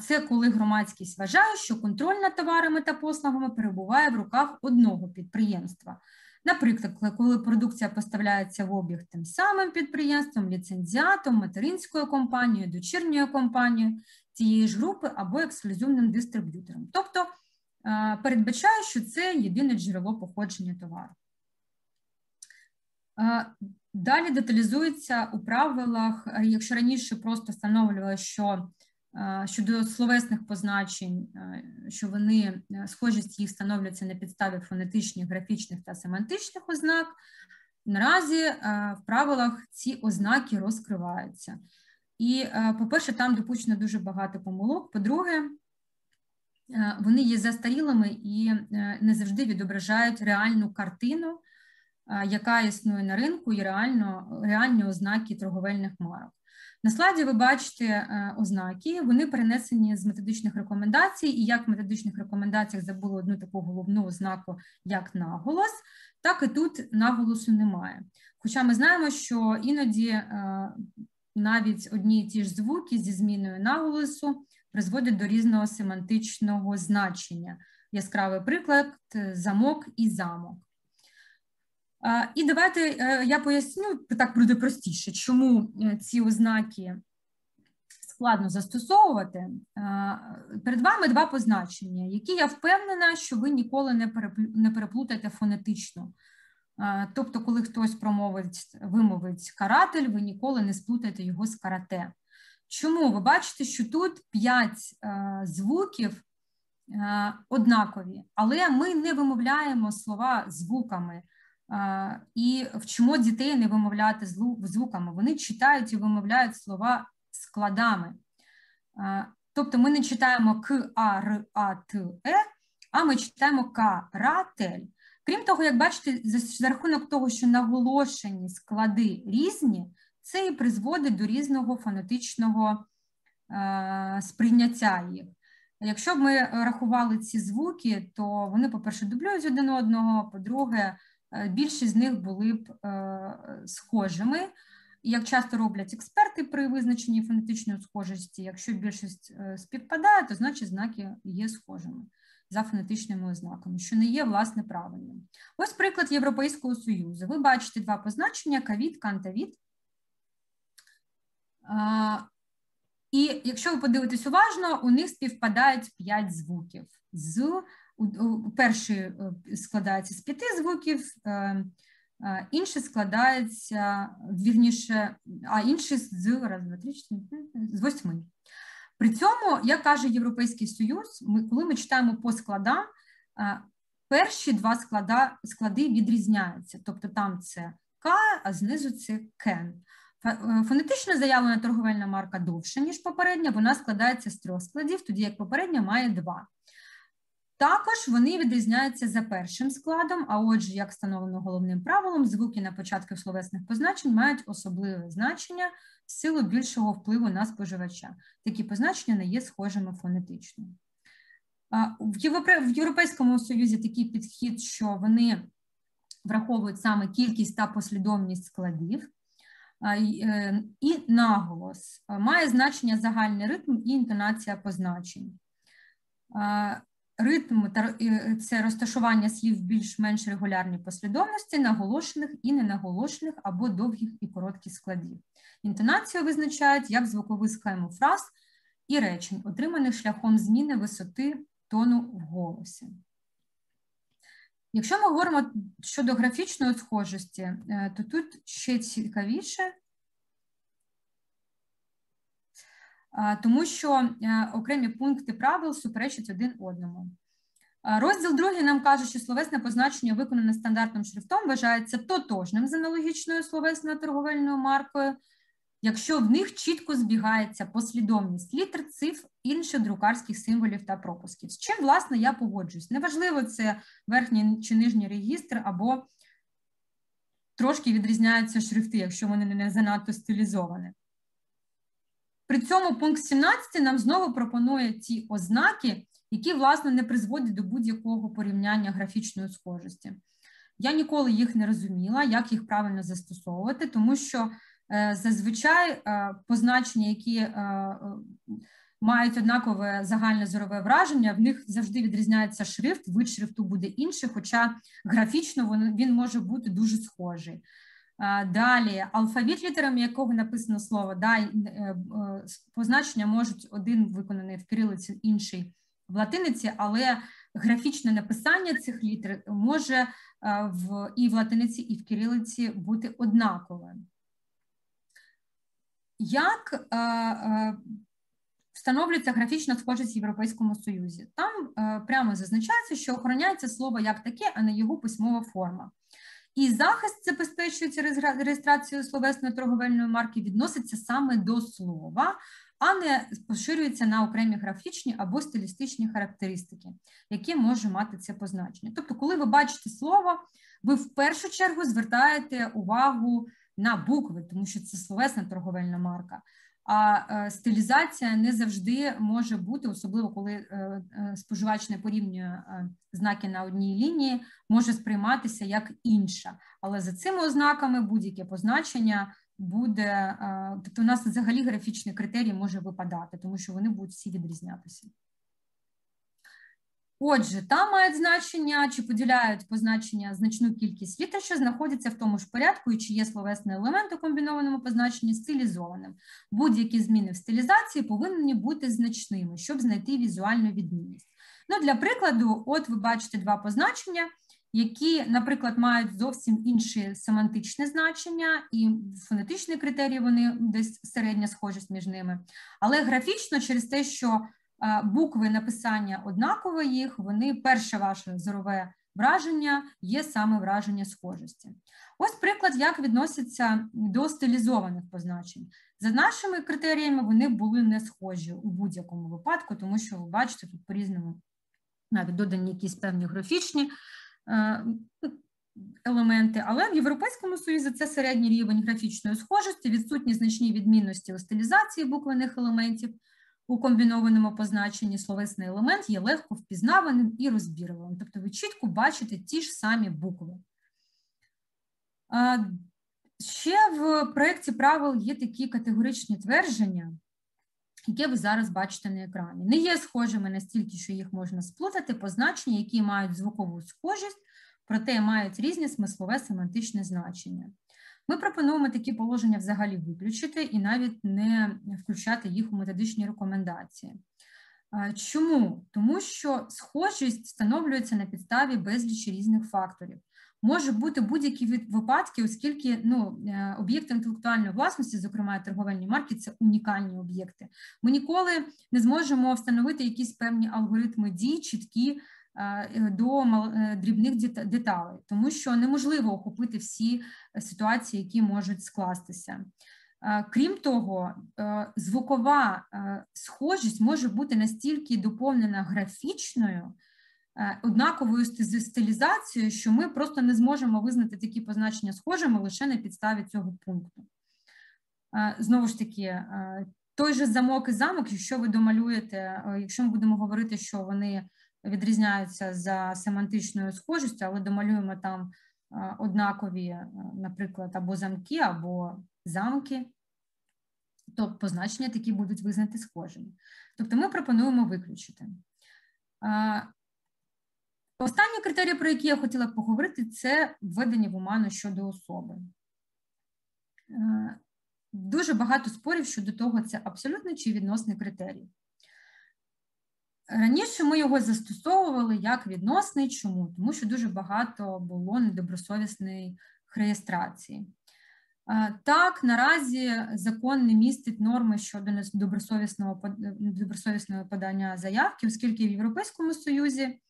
Це коли громадськість вважає, що контроль над товарами та послугами перебуває в руках одного підприємства. Наприклад, коли продукція поставляється в обіг тим самим підприємством, ліцензіатом, материнською компанією, дочірньою компанією цієї ж групи або ексклюзивним дистриб'ютором. Тобто передбачає, що це єдине джерело походження товару. Далі деталізується у правилах, якщо раніше просто встановлювали, що щодо словесних позначень, що вони схожість їх становляться на підставі фонетичних, графічних та семантичних ознак, наразі в правилах ці ознаки розкриваються. І, по-перше, там допущено дуже багато помилок. По-друге, вони є застарілими і не завжди відображають реальну картину, яка існує на ринку, і реально, реальні ознаки торговельних марок. На слайді ви бачите ознаки, вони перенесені з методичних рекомендацій, і як в методичних рекомендаціях забули одну таку головну ознаку, як наголос, так і тут наголосу немає. Хоча ми знаємо, що іноді навіть одні і ті ж звуки зі зміною наголосу призводять до різного семантичного значення. Яскравий приклад замок і замок. І давайте е, я поясню, так буде простіше, чому е, ці ознаки складно застосовувати. Перед вами два позначення, які я впевнена, що ви ніколи не переплутаєте фонетично. Тобто, коли хтось промовить, вимовить каратель, ви ніколи не сплутаєте його з карате. Чому? Ви бачите, що тут п'ять е, звуків однакові, але ми не вимовляємо слова звуками і вчимо дітей не вимовляти звуками. Вони читають і вимовляють слова складами. Тобто ми не читаємо К, А, Р, А, Т, Е, а ми читаємо К, Ра, Тель. Крім того, як бачите, за рахунок того, що наголошені склади різні, це і призводить до різного фонетичного сприйняття їх. Якщо б ми рахували ці звуки, то вони, по-перше, дублюють один одного, по-друге, Е, більшість з них були б е, схожими. Як часто роблять експерти при визначенні фонетичної схожості, якщо більшість е, співпадає, то значить знаки є схожими за фонетичними ознаками, що не є власне правильним. Ось приклад Європейського Союзу. Ви бачите два позначення: кавіт, кантавіт. І якщо ви подивитесь уважно, у них співпадають п'ять звуків з перший е, складається з п'яти звуків, е, е, інший складається вірніше, а інший з раз, два, три, з восьми. При цьому, як каже Європейський Союз, ми, коли ми читаємо по складам, перші два склада, склади відрізняються. Тобто там це К, а знизу це кен. Фонетично заявлена торговельна марка довша, ніж попередня, вона складається з трьох складів, тоді як попередня має два. Також вони відрізняються за першим складом, а отже, як встановлено головним правилом, звуки на початку словесних позначень мають особливе значення в силу більшого впливу на споживача. Такі позначення не є схожими фонетично. В Європейському Союзі такий підхід, що вони враховують саме кількість та послідовність складів. Е, і наголос має значення загальний ритм і інтонація позначень. Ритм це розташування слів в більш-менш регулярній послідовності, наголошених і ненаголошених або довгих і коротких складів. Інтонацію визначають як звуковий схему фраз, і речень, отриманих шляхом зміни висоти тону в голосі. Якщо ми говоримо щодо графічної схожості, е, то тут ще цікавіше, тому що е, окремі пункти правил суперечать один одному. Розділ другий нам каже, що словесне позначення, виконане стандартним шрифтом, вважається тотожним з аналогічною словесною торговельною маркою, якщо в них чітко збігається послідовність літер, цифр, інших друкарських символів та пропусків. З чим, власне, я погоджуюсь. Неважливо, це верхній чи нижній регістр, або трошки відрізняються шрифти, якщо вони не занадто стилізовані. При цьому пункт 17 нам знову пропонує ті ознаки, які, власне, не призводять до будь-якого порівняння графічної схожості. Я ніколи їх не розуміла, як їх правильно застосовувати, тому що е, зазвичай е, позначення, які е, мають однакове загальне зорове враження, в них завжди відрізняється шрифт, вид шрифту буде інший, хоча графічно він може бути дуже схожий. Далі алфавіт, літерами якого написано слово, да, позначення можуть один виконаний в кирилиці, інший в латиниці, але графічне написання цих літер може е, в, і в латиниці, і в кирилиці бути однаковим. Як е, е, встановлюється графічна схожість в Європейському Союзі? Там е, прямо зазначається, що охороняється слово як таке, а не його письмова форма. І захист забезпечується реєстрацією словесної торговельної марки, відноситься саме до слова, а не поширюється на окремі графічні або стилістичні характеристики, які може мати це позначення. Тобто, коли ви бачите слово, ви в першу чергу звертаєте увагу на букви, тому що це словесна торговельна марка. А е, стилізація не завжди може бути, особливо коли е, е, споживач не порівнює знаки на одній лінії, може сприйматися як інша. Але за цими ознаками будь-яке позначення буде, тобто у нас взагалі графічний критерій може випадати, тому що вони будуть всі відрізнятися. Отже, там мають значення чи поділяють позначення значну кількість літер, що знаходяться в тому ж порядку, і чи є словесний елемент у комбінованому позначенні стилізованим. Будь-які зміни в стилізації повинні бути значними, щоб знайти візуальну відмінність. Ну, Для прикладу, от ви бачите два позначення, які, наприклад, мають зовсім інші семантичне значення, і фонетичні критерії вони десь середня схожість між ними. Але графічно, через те, що букви написання однакове їх, вони перше ваше зорове враження є саме враження схожості. Ось приклад, як відносяться до стилізованих позначень. За нашими критеріями, вони були не схожі у будь-якому випадку, тому що ви бачите, тут по-різному навіть додані якісь певні графічні е, елементи, але в Європейському Союзі це середній рівень графічної схожості, відсутні значні відмінності у стилізації буквених елементів. У комбінованому позначенні словесний елемент є легко впізнаваним і розбірливим. Тобто ви чітко бачите ті ж самі букви. Ще в проєкті правил є такі категоричні твердження, які ви зараз бачите на екрані. Не є схожими настільки, що їх можна сплутати, позначення, які мають звукову схожість, проте мають різні смислове семантичне значення. Ми пропонуємо такі положення взагалі виключити і навіть не включати їх у методичні рекомендації. Чому? Тому що схожість встановлюється на підставі безлічі різних факторів. Може бути будь-які випадки, оскільки ну, е, об'єкти інтелектуальної власності, зокрема торговельні марки, це унікальні об'єкти. Ми ніколи не зможемо встановити якісь певні алгоритми дій, чіткі до е, дрібних деталей, тому що неможливо охопити всі ситуації, які можуть скластися. Е, крім того, звукова схожість може бути настільки доповнена графічною, однаковою стилізацією, що ми просто не зможемо визнати такі позначення схожими лише на підставі цього пункту. Знову ж таки, той же замок і замок, якщо ви домалюєте, якщо ми будемо говорити, що вони відрізняються за семантичною схожістю, але домалюємо там однакові, наприклад, або замки, або замки, то позначення такі будуть визнати схожими. Тобто ми пропонуємо виключити. Останній критерій, про який я хотіла поговорити, це введення в оману щодо особи. дуже багато спорів щодо того, це абсолютний чи відносний критерій. Раніше ми його застосовували як відносний. Чому? Тому що дуже багато було недобросовісної реєстрації. Так, наразі закон не містить норми щодо недобросовісного недобросовісного подання заявки, оскільки в Європейському Союзі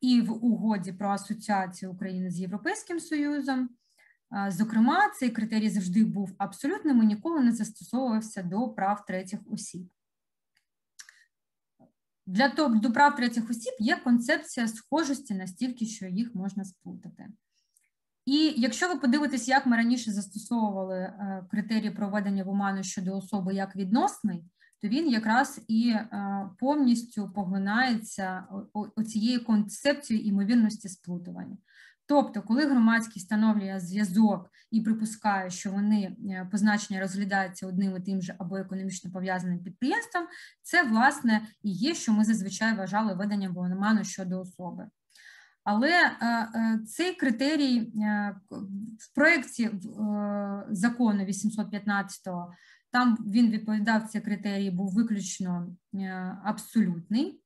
і в угоді про асоціацію України з Європейським Союзом, зокрема, цей критерій завжди був абсолютним і ніколи не застосовувався до прав третіх осіб. Для того, до прав третіх осіб є концепція схожості настільки, що їх можна сплутати. І якщо ви подивитесь, як ми раніше застосовували е, критерії проведення в оману щодо особи як відносний, то він якраз і е, повністю поглинається оцією концепцією імовірності сплутування. Тобто, коли громадський встановлює зв'язок і припускає, що вони е, позначення розглядаються одним і тим же або економічно пов'язаним підприємством, це власне і є, що ми зазвичай вважали веденням оману щодо особи. Але е, е, цей критерій в проєкті закону 815-го, там він відповідав цей критерій, був виключно абсолютний.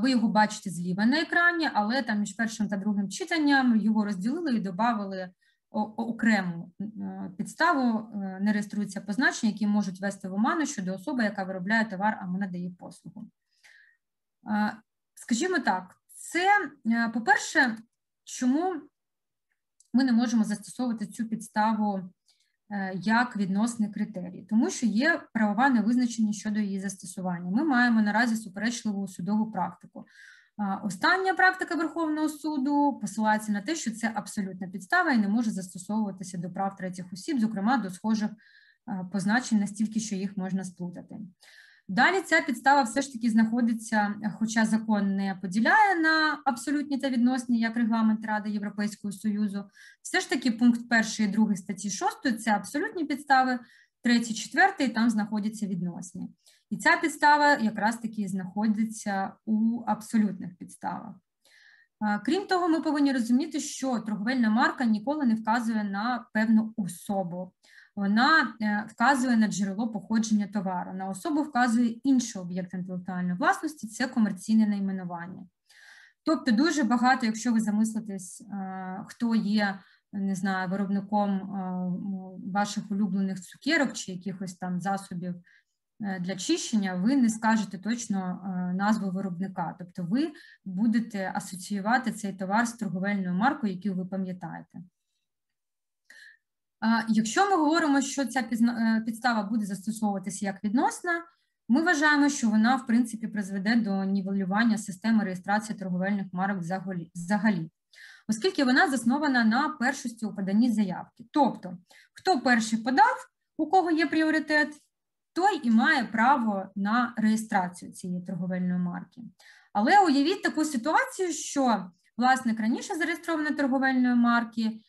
Ви його бачите зліва на екрані, але там між першим та другим читанням його розділили і додали окрему підставу, не реєструються позначення, які можуть вести в оману щодо особи, яка виробляє товар або надає послугу. Скажімо так, це, е, по-перше, чому ми не можемо застосовувати цю підставу е, як відносний критерій, тому що є правова невизначеність щодо її застосування. Ми маємо наразі суперечливу судову практику. Остання практика Верховного суду посилається на те, що це абсолютна підстава і не може застосовуватися до прав третіх осіб, зокрема до схожих е, позначень настільки, що їх можна сплутати. Далі ця підстава все ж таки знаходиться, хоча закон не поділяє на абсолютні та відносні, як регламент Ради Європейського Союзу, все ж таки пункт 1 і 2 статті 6 це абсолютні підстави, 3, 4 там знаходяться відносні. І ця підстава якраз таки знаходиться у абсолютних підставах. Крім того, ми повинні розуміти, що торговельна марка ніколи не вказує на певну особу вона е, вказує на джерело походження товару. На особу вказує інший об'єкт інтелектуальної власності це комерційне найменування. Тобто, дуже багато, якщо ви замислитесь, е, хто є, не знаю, виробником е, ваших улюблених цукерок чи якихось там засобів для чищення, ви не скажете точно назву виробника. Тобто, ви будете асоціювати цей товар з торговельною маркою, яку ви пам'ятаєте. Якщо ми говоримо, що ця е, підстава буде застосовуватися як відносна, ми вважаємо, що вона, в принципі, призведе до нівелювання системи реєстрації торговельних марок взагалі, оскільки вона заснована на першості у поданні заявки. Тобто, хто перший подав, у кого є пріоритет, той і має право на реєстрацію цієї торговельної марки. Але уявіть таку ситуацію, що власник раніше зареєстрованої торговельної марки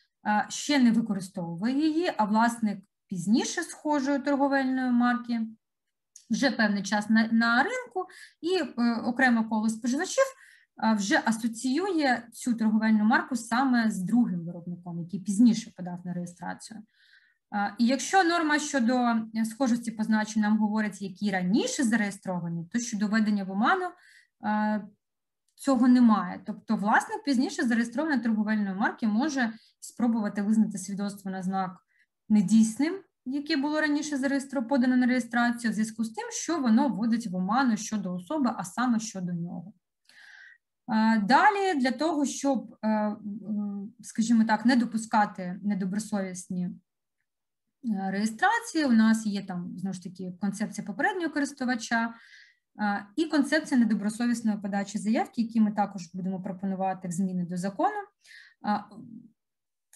ще не використовує її, а власник пізніше схожої торговельної марки, вже певний час на, на ринку, і е, окремо коло споживачів вже асоціює цю торговельну марку саме з другим виробником, який пізніше подав на реєстрацію. І якщо норма щодо е, схожості позначень нам говорить, які раніше зареєстровані, то щодо введення в оману цього немає. Тобто, власник пізніше зареєстрованої торговельної марки може спробувати визнати свідоцтво на знак недійсним, яке було раніше зареєстровано подано на реєстрацію, в зв'язку з тим, що воно вводить в оману щодо особи, а саме щодо нього. Далі для того, щоб, е, скажімо так, не допускати недобросовісні е, реєстрації, у нас є там знову ж таки концепція попереднього користувача. І концепція недобросовісної подачі заявки, які ми також будемо пропонувати в зміни до закону.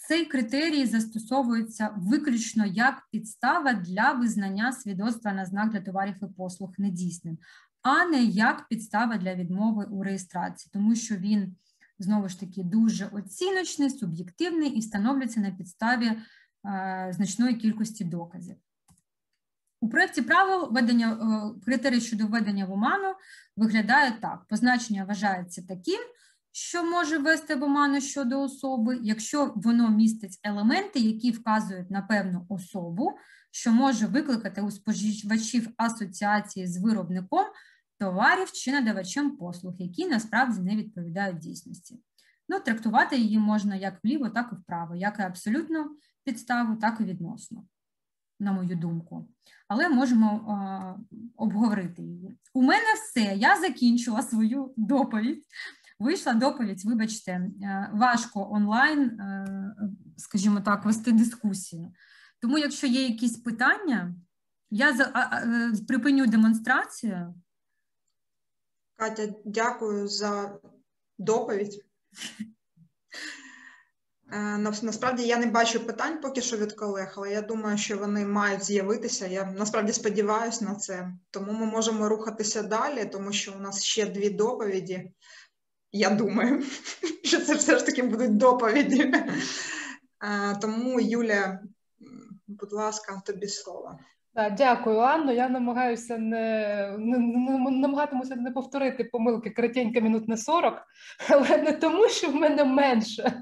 Цей критерій застосовується виключно як підстава для визнання свідоцтва на знак для товарів і послуг недійсним, а не як підстава для відмови у реєстрації, тому що він знову ж таки дуже оціночний, суб'єктивний і встановлюється на підставі значної кількості доказів. У проєкті правил ведення е, критерій щодо введення в оману виглядає так: позначення вважається таким, що може ввести в оману щодо особи, якщо воно містить елементи, які вказують на певну особу, що може викликати у споживачів асоціації з виробником товарів чи надавачем послуг, які насправді не відповідають дійсності. Ну, Трактувати її можна як вліво, так і вправо, як і абсолютно підставу, так і відносно, на мою думку. Але можемо обговорити її. У мене все. Я закінчила свою доповідь. Вийшла доповідь, вибачте, е, важко онлайн, е, скажімо так, вести дискусію. Тому, якщо є якісь питання, я за, а, а, припиню демонстрацію. Катя, дякую за доповідь. Е, насправді я не бачу питань поки що від колег, але я думаю, що вони мають з'явитися. Я насправді сподіваюся на це. Тому ми можемо рухатися далі, тому що у нас ще дві доповіді. Я думаю, що це все ж таки будуть доповіді. Е, тому, Юля, будь ласка, тобі слово. Так, Дякую, Анно. Я намагаюся не, не, не намагатимуся не повторити помилки кратенька минут на 40, але не тому, що в мене менше.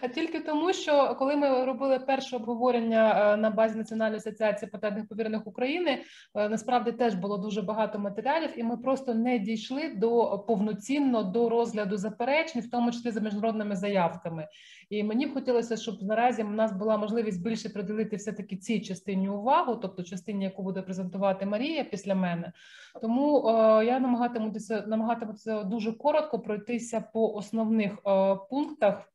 А тільки тому, що коли ми робили перше обговорення е, на базі Національної асоціації патентних повірених України, е, насправді теж було дуже багато матеріалів, і ми просто не дійшли до повноцінно до розгляду заперечень, в тому числі за міжнародними заявками. І мені б хотілося, щоб наразі у нас була можливість більше приділити все таки цій частині увагу, тобто частині, яку буде презентувати Марія після мене. Тому е, я намагатимуся намагатимуся дуже коротко пройтися по основних пунктах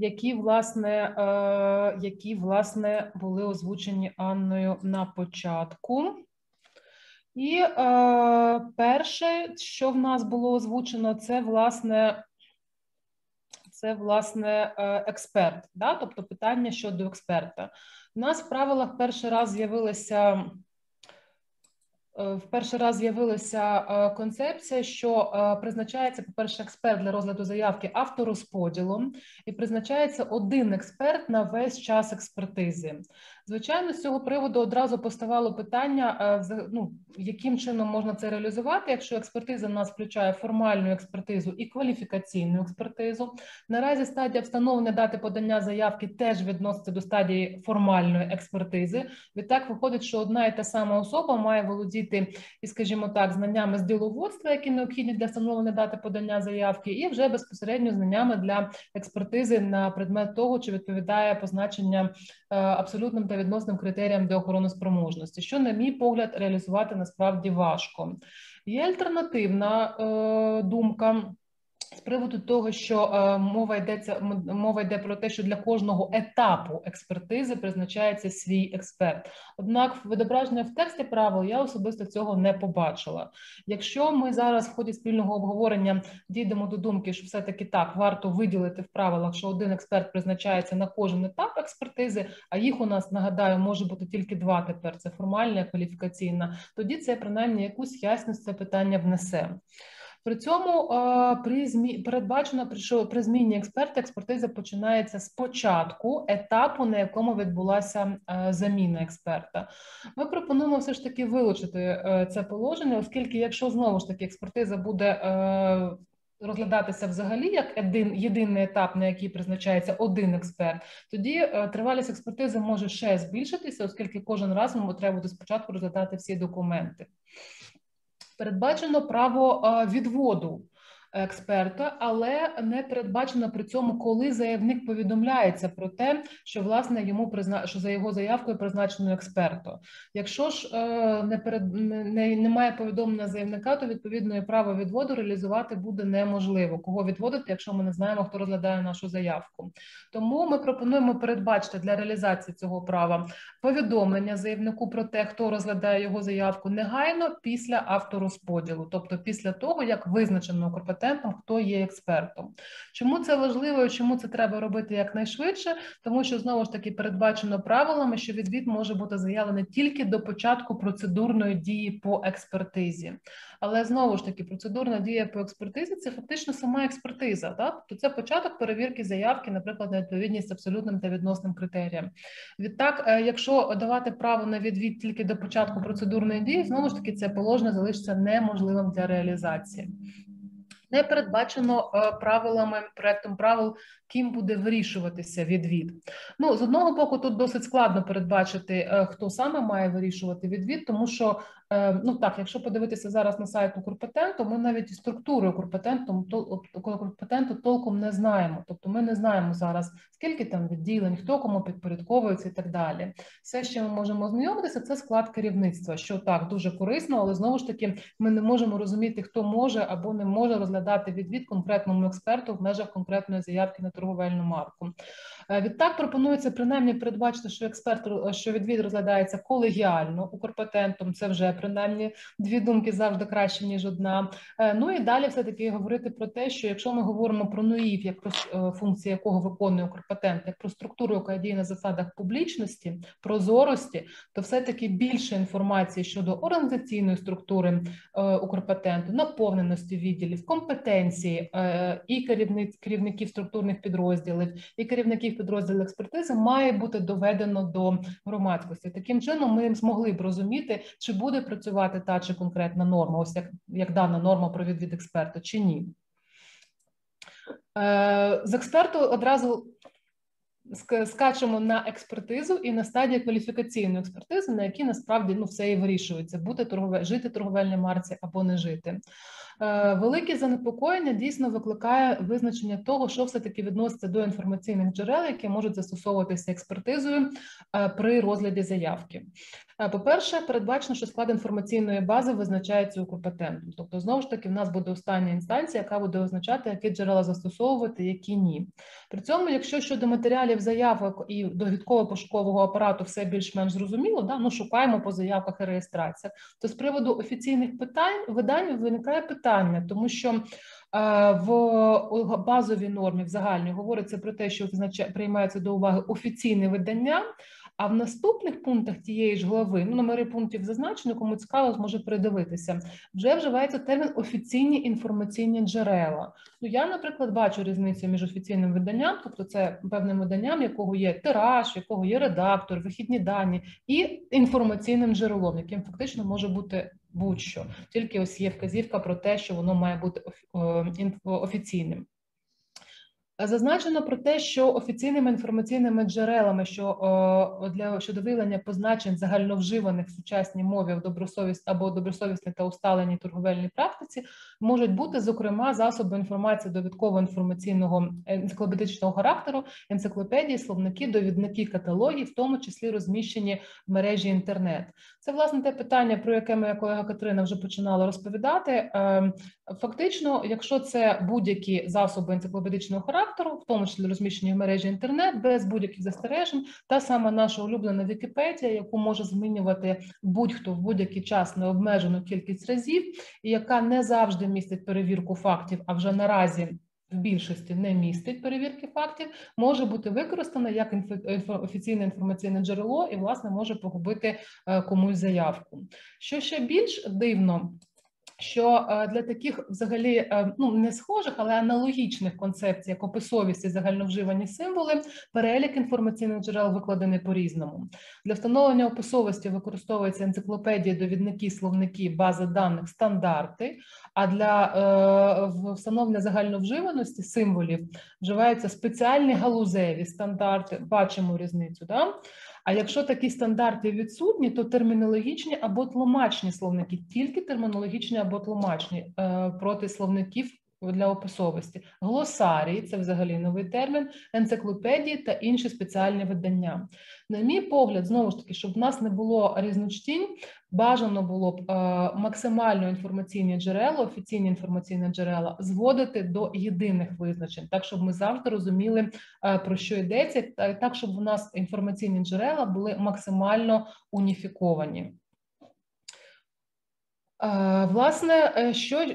які власне е, які власне були озвучені Анною на початку. І е, перше, що в нас було озвучено, це власне це власне е, експерт, да? тобто питання щодо експерта. У нас в правилах перший раз з'явилася Е, в перший раз з'явилася е, концепція, що е, призначається, по-перше, експерт для розгляду заявки авторозподілом, і призначається один експерт на весь час експертизи. Звичайно, з цього приводу одразу поставало питання: ну, яким чином можна це реалізувати, якщо експертиза в нас включає формальну експертизу і кваліфікаційну експертизу. Наразі стадія встановлення дати подання заявки теж відноситься до стадії формальної експертизи. Відтак виходить, що одна і та сама особа має володіти і, скажімо так, знаннями з діловодства, які необхідні для встановлення дати подання заявки, і вже безпосередньо знаннями для експертизи на предмет того, чи відповідає позначення е, абсолютним та відносним критеріям для охорони спроможності, що, на мій погляд, реалізувати насправді важко. Є альтернативна е, думка. З приводу того, що е, мова йдеться мова йде про те, що для кожного етапу експертизи призначається свій експерт. Однак, відображення в тексті правил я особисто цього не побачила. Якщо ми зараз в ході спільного обговорення дійдемо до думки, що все таки так варто виділити в правилах, що один експерт призначається на кожен етап експертизи, а їх у нас нагадаю може бути тільки два. Тепер це формальна кваліфікаційна. Тоді це принаймні якусь ясність це питання внесе. При цьому при змі передбачено, що при зміні експерта експертиза починається з початку етапу, на якому відбулася заміна експерта. Ми пропонуємо все ж таки вилучити е, це положення, оскільки, якщо знову ж таки експертиза буде е, розглядатися взагалі як один єдиний етап, на який призначається один експерт, тоді е, тривалість експертизи може ще збільшитися, оскільки кожен раз ми треба буде спочатку розглядати всі документи передбачено право відводу експерта, але не передбачено при цьому, коли заявник повідомляється про те, що власне йому призна... що за його заявкою призначено експерту. Якщо ж е, не перед не, немає повідомлення заявника, то відповідно і право відводу реалізувати буде неможливо. Кого відводити, якщо ми не знаємо, хто розглядає нашу заявку. Тому ми пропонуємо передбачити для реалізації цього права повідомлення заявнику про те, хто розглядає його заявку негайно після авторозподілу, тобто після того як визначено компетентом, хто є експертом. Чому це важливо і чому це треба робити якнайшвидше? Тому що знову ж таки передбачено правилами, що відвід може бути заявлений тільки до початку процедурної дії по експертизі. Але знову ж таки, процедурна дія по експертизі це фактично сама експертиза. Так? Тобто це початок перевірки заявки, наприклад, на відповідність абсолютним та відносним критеріям. Відтак, е, якщо давати право на відвід тільки до початку процедурної дії, знову ж таки це положення залишиться неможливим для реалізації. Не передбачено правилами проектом правил, ким буде вирішуватися відвід. Ну з одного боку, тут досить складно передбачити, хто саме має вирішувати відвід, тому що Е, ну так, якщо подивитися зараз на сайт Укрпатенту, ми навіть і структури Укрпатенту толком не знаємо. Тобто ми не знаємо зараз, скільки там відділень, хто кому підпорядковується і так далі. Все, що ми можемо ознайомитися, це склад керівництва, що так дуже корисно, але знову ж таки ми не можемо розуміти, хто може або не може розглядати відвід конкретному експерту в межах конкретної заявки на торговельну марку. Е, відтак пропонується принаймні передбачити, що експерт що відвід розглядається колегіально Укрпатентом. Це вже принаймні дві думки завжди краще ніж одна. Е, ну і далі, все таки говорити про те, що якщо ми говоримо про НУІФ, як про е, функції якого виконує Укрпатент, як про структуру, яка діє на засадах публічності, прозорості, то все таки більше інформації щодо організаційної структури Укрпатенту, наповненості відділів, компетенції і керівників структурних підрозділів, і керівників підрозділів експертизи має бути доведено до громадськості. Таким чином, ми змогли б розуміти, чи буде працювати та чи конкретна норма, ось як, як дана норма про відвід експерта, чи ні. Е, з експерту одразу скачемо на експертизу і на стадії кваліфікаційної експертизи, на якій насправді ну, все і вирішується: бути торгове, жити торговельній марці або не жити. Е, велике занепокоєння дійсно викликає визначення того, що все таки відноситься до інформаційних джерел, які можуть застосовуватися експертизою е, при розгляді заявки. Е, по-перше, передбачено, що склад інформаційної бази визначається укрпатентом. Тобто, знову ж таки, в нас буде остання інстанція, яка буде означати, які джерела застосовувати, які ні. При цьому, якщо щодо матеріалів заявок і довідково пошукового апарату все більш-менш зрозуміло, да, ну шукаємо по заявках і реєстраціях, то з приводу офіційних питань видань виникає питання, тому що. Е, в базовій нормі в загальній говориться про те, що приймається до уваги офіційне видання, а в наступних пунктах тієї ж глави, ну номери пунктів зазначені, кому цікаво, зможе передивитися. Вже вживається термін офіційні інформаційні джерела. Ну я, наприклад, бачу різницю між офіційним виданням, тобто це певним виданням, якого є тираж, якого є редактор, вихідні дані, і інформаційним джерелом, яким фактично може бути будь-що. Тільки ось є вказівка про те, що воно має бути офіційним. Зазначено про те, що офіційними інформаційними джерелами, що для щодо виявлення позначень загальновживаних в сучасній мові в добросовість або добросовісній та усталеній торговельній практиці, можуть бути зокрема засоби інформації довідково-інформаційного е, енциклопедичного характеру, енциклопедії, словники, довідники, каталоги, в тому числі розміщені в мережі інтернет. Це власне те питання, про яке моя колега Катерина вже починала розповідати. Ем, фактично, якщо це будь-які засоби енциклопедичного характеру, в тому числі розміщені в мережі інтернет, без будь-яких застережень, та сама наша улюблена Вікіпедія, яку може змінювати будь-хто в будь-який час необмежену кількість разів, і яка не завжди містить перевірку фактів, а вже наразі в більшості не містить перевірки фактів, може бути використана як офіційне інформаційне джерело і, власне, може погубити е, комусь заявку. Що ще більш дивно, що е, для таких взагалі е, ну не схожих, але аналогічних концепцій, як описовість і загальновживані символи, перелік інформаційних джерел викладений по різному. Для встановлення описовості використовуються енциклопедії, довідники, словники, бази даних, стандарти. А для е, встановлення загальновживаності символів вживаються спеціальні галузеві стандарти. Бачимо різницю. Да? А якщо такі стандарти відсутні, то термінологічні або тлумачні словники, тільки термінологічні або тлумачні е, проти словників для описовості. Глосарії це взагалі новий термін, енциклопедії та інші спеціальні видання. На мій погляд, знову ж таки, щоб в нас не було різночтінь, бажано було б е, максимально інформаційні джерела, офіційні інформаційні джерела зводити до єдиних визначень, так щоб ми завжди розуміли, е, про що йдеться, так щоб в нас інформаційні джерела були максимально уніфіковані. Власне, е, що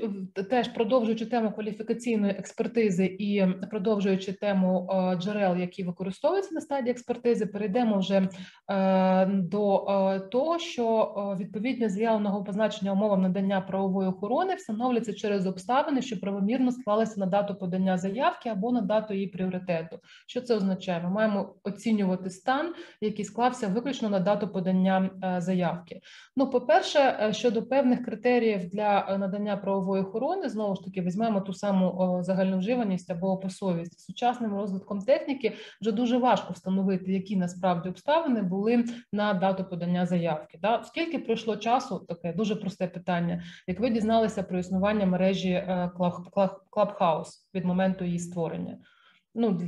теж продовжуючи тему кваліфікаційної експертизи і продовжуючи тему джерел, які використовуються на стадії експертизи, перейдемо вже е, до того, що відповідно заявленого позначення умовам надання правової охорони встановлюється через обставини, що правомірно склалися на дату подання заявки або на дату її пріоритету. Що це означає? Ми маємо оцінювати стан, який склався виключно на дату подання е, заявки. Ну, по перше, щодо певних критерій, критеріїв для надання правової охорони знову ж таки візьмемо ту саму загальновживаність або описовість сучасним розвитком техніки. Вже дуже важко встановити, які насправді обставини були на дату подання заявки. Да? Скільки пройшло часу? Таке дуже просте питання. Як ви дізналися про існування мережі Clubhouse від моменту її створення? Ну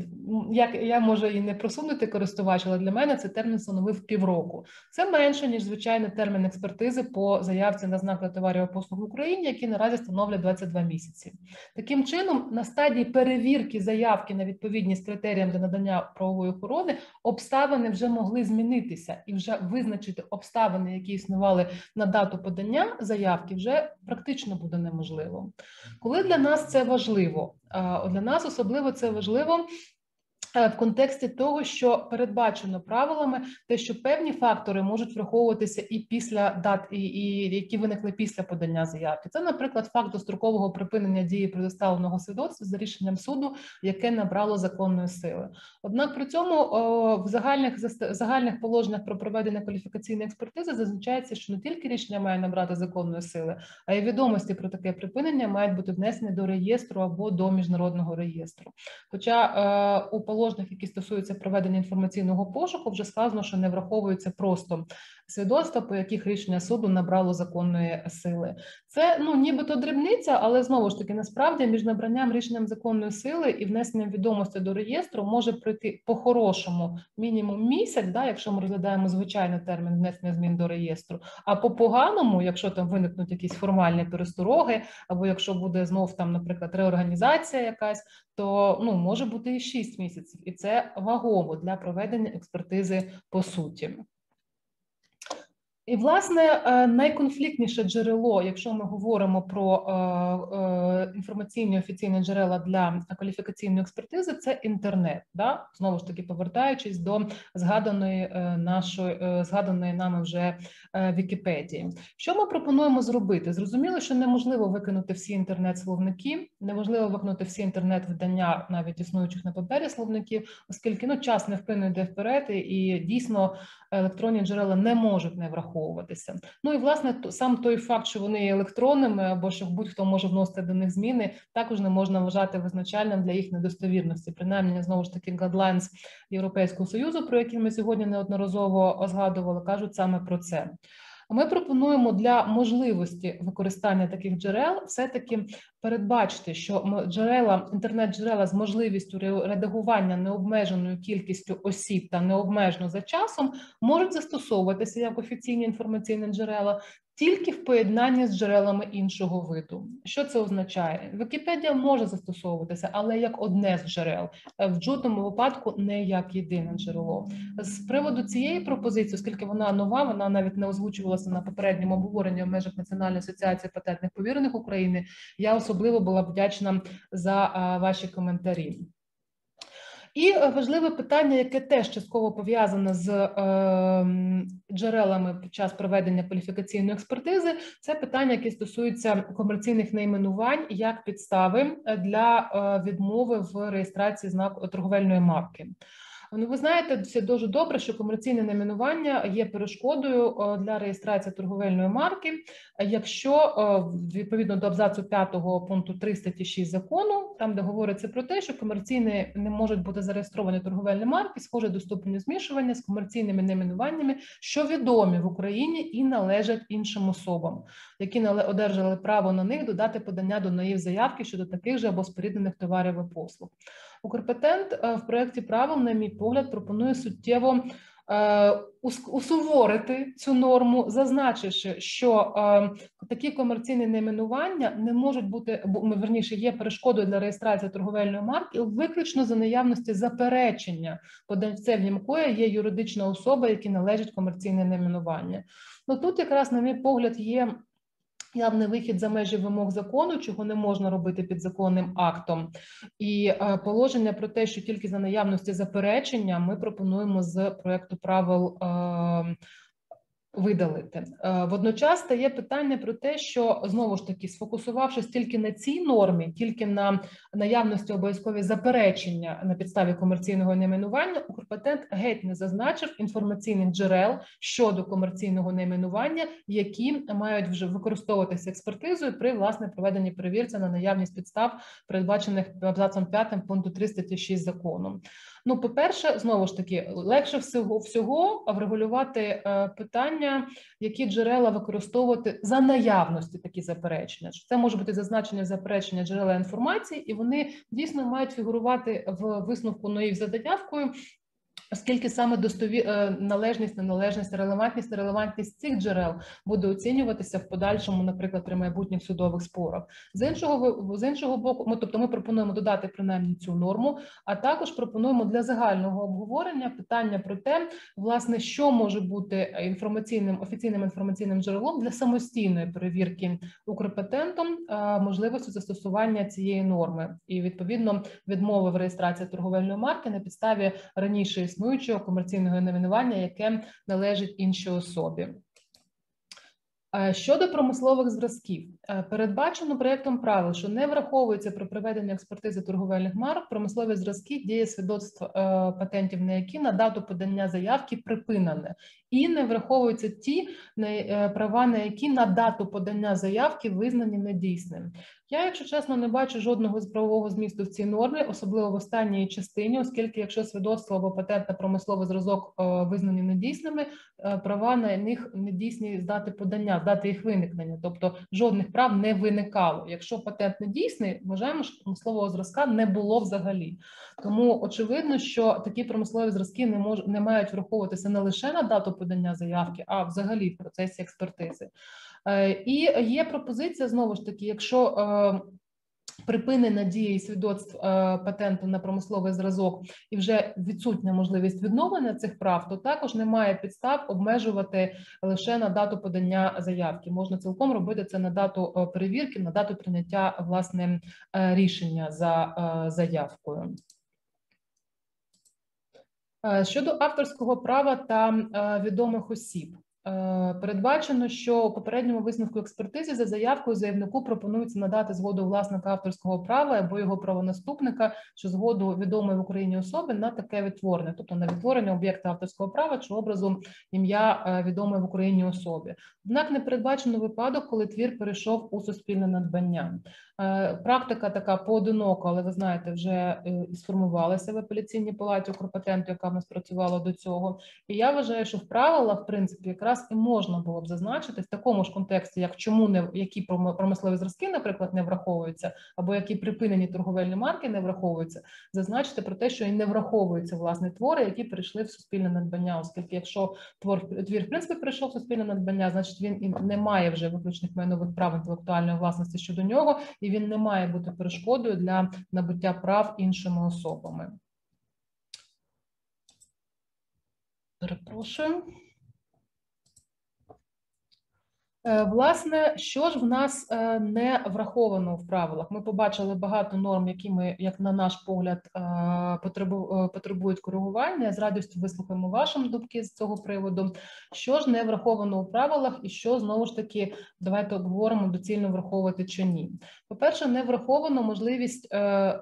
як я може і не просунути користувач, але для мене це термін становив півроку. Це менше ніж звичайний термін експертизи по заявці на знак товарів послуг в Україні, які наразі становлять 22 місяці. Таким чином, на стадії перевірки заявки на відповідність критеріям для надання правової охорони обставини вже могли змінитися і вже визначити обставини, які існували на дату подання заявки, вже практично буде неможливо. Коли для нас це важливо, для нас особливо це важливо в контексті того, що передбачено правилами, те, що певні фактори можуть враховуватися і після дат, і, і які виникли після подання заявки. Це, наприклад, факт дострокового припинення дії предоставленого свідоцтва за рішенням суду, яке набрало законної сили. Однак при цьому о, в загальних загальних положеннях про проведення кваліфікаційної експертизи зазначається, що не тільки рішення має набрати законної сили, а й відомості про таке припинення мають бути внесені до реєстру або до міжнародного реєстру. Хоча е, у положеннях, які стосуються проведення інформаційного пошуку, вже сказано, що не враховуються просто свідоцтва, по яких рішення суду набрало законної сили. Це ну нібито дрібниця, але знову ж таки насправді між набранням рішенням законної сили і внесенням відомості до реєстру може пройти по-хорошому мінімум місяць, да, якщо ми розглядаємо звичайний термін внесення змін до реєстру. А по поганому, якщо там виникнуть якісь формальні перестороги, або якщо буде знов там, наприклад, реорганізація якась, то ну може бути і 6 місяців, і це вагово для проведення експертизи по суті. І, власне, е, найконфліктніше джерело, якщо ми говоримо про е, е, інформаційні офіційні джерела для кваліфікаційної експертизи, це інтернет. Да? Знову ж таки, повертаючись до згаданої нашої згаданої нами вже Вікіпедії. Що ми пропонуємо зробити? Зрозуміло, що неможливо викинути всі інтернет-словники, неможливо викинути всі інтернет-видання, навіть існуючих на папері словників, оскільки ну час не невпинно йде вперед, і дійсно електронні джерела не можуть не враховуватися. Ну і власне сам той факт, що вони є електронними, або що будь-хто може вносити до них зміни, також не можна вважати визначальним для їх недостовірності. Принаймні, знову ж таки, guidelines Європейського союзу, про які ми сьогодні неодноразово згадували, кажуть саме про це. Ми пропонуємо для можливості використання таких джерел все-таки передбачити, що джерела інтернет-джерела з можливістю редагування необмеженою кількістю осіб та необмежено за часом можуть застосовуватися як офіційні інформаційні джерела тільки в поєднанні з джерелами іншого виду. Що це означає? Вікіпедія може застосовуватися, але як одне з джерел, в жодному випадку не як єдине джерело. З приводу цієї пропозиції, оскільки вона нова, вона навіть не озвучувалася на попередньому обговоренні в межах Національної асоціації патентних повірених України. Я особливо була вдячна за ваші коментарі. І е, важливе питання, яке теж частково пов'язане з е, джерелами під час проведення кваліфікаційної експертизи, це питання, яке стосується комерційних найменувань як підстави для е, відмови в реєстрації знак торговельної марки. Ну, ви знаєте, це дуже добре, що комерційне найменування є перешкодою для реєстрації торговельної марки, якщо відповідно до абзацу 5 пункту 3 статті 6 закону, там де говориться про те, що комерційні не можуть бути зареєстровані торговельні марки, схожі до ступеню змішування з комерційними найменуваннями, що відомі в Україні і належать іншим особам, які одержали право на них додати подання до неї заявки щодо таких же або споріднених товарів і послуг. Укрпатент е, в проєкті правил, на мій погляд, пропонує суттєво е, усуворити цю норму, зазначивши, що е, такі комерційні найменування не можуть бути верніше, є перешкодою для реєстрації торговельної марки виключно за наявності заперечення, подавцем якої є юридична особа, які належить комерційне найменування. Ну тут якраз, на мій погляд, є явний вихід за межі вимог закону, чого не можна робити підзаконним актом, і е, положення про те, що тільки за наявності заперечення ми пропонуємо з проекту правил. Видалити. Е, водночас стає питання про те, що знову ж таки, сфокусувавшись тільки на цій нормі, тільки на наявності обов'язкові заперечення на підставі комерційного найменування, Укрпатент геть не зазначив інформаційних джерел щодо комерційного найменування, які мають вже використовуватися експертизою при власне проведенні перевірці на наявність підстав, передбачених абзацом 5 пункту 306 закону. Ну, по-перше, знову ж таки, легше всього всього врегулювати е, питання, які джерела використовувати за наявності такі заперечення. Це може бути зазначення заперечення джерела інформації, і вони дійсно мають фігурувати в висновку ноїв за заявкою Оскільки саме достові е, належність, неналежність, релевантність, нерелевантність цих джерел буде оцінюватися в подальшому, наприклад, при майбутніх судових спорах. З іншого з іншого боку, ми тобто ми пропонуємо додати принаймні цю норму, а також пропонуємо для загального обговорення питання про те, власне, що може бути інформаційним офіційним інформаційним джерелом для самостійної перевірки укрпатентом е, можливості застосування цієї норми, і відповідно відмови в реєстрації торговельної марки на підставі раніше існуючого комерційного найменування, яке належить іншій особі. Е, щодо промислових зразків, е, передбачено проєктом правил, що не враховується при проведенні експертизи торговельних марок промислові зразки діє свідоцтв е, патентів, на які на дату подання заявки припинене, і не враховуються ті права, на які на дату подання заявки визнані недійсним. Я, якщо чесно, не бачу жодного з правового змісту в цій нормі, особливо в останній частині, оскільки, якщо свідоцтво або патент на промисловий зразок визнані недійсними, права на них недійсні з дати подання, з дати їх виникнення, тобто жодних прав не виникало. Якщо патент не дійсний, вважаємо, що промислового зразка не було взагалі. Тому очевидно, що такі промислові зразки не мож, не мають враховуватися не лише на дату подання заявки, а взагалі в процесі експертизи. Е, і є пропозиція знову ж таки, якщо е, припинена дія свідоцтв е, патенту на промисловий зразок і вже відсутня можливість відновлення цих прав, то також немає підстав обмежувати лише на дату подання заявки. Можна цілком робити це на дату перевірки, на дату прийняття власне рішення за заявкою. Щодо авторського права та відомих осіб. Е, передбачено, що у попередньому висновку експертизи за заявкою заявнику пропонується надати згоду власника авторського права або його правонаступника, що згоду відомої в Україні особи на таке відтворення, тобто на відтворення об'єкта авторського права чи образу ім'я е, відомої в Україні особи. Однак не передбачено випадок, коли твір перейшов у суспільне надбання. Е, практика така поодинока, але ви знаєте, вже сформувалася в апеляційній палаті Укрпатенту, яка в нас працювала до цього. І я вважаю, що в правилах, в принципі, якраз і можна було б зазначити в такому ж контексті, як чому не які промислові зразки, наприклад, не враховуються, або які припинені торговельні марки не враховуються, зазначити про те, що і не враховуються власне твори, які прийшли в суспільне надбання, оскільки якщо твор твір в принципі прийшов в суспільне надбання, значить він і не має вже виключних майнових прав інтелектуальної власності щодо нього, і він не має бути перешкодою для набуття прав іншими особами. Перепрошую. Е, власне, що ж в нас е, не враховано в правилах? Ми побачили багато норм, які ми, як на наш погляд, е, потребують коригування. З радістю вислухаємо вашим думки з цього приводу. Що ж не враховано у правилах, і що знову ж таки давайте обговоримо доцільно враховувати чи ні. По перше, не враховано можливість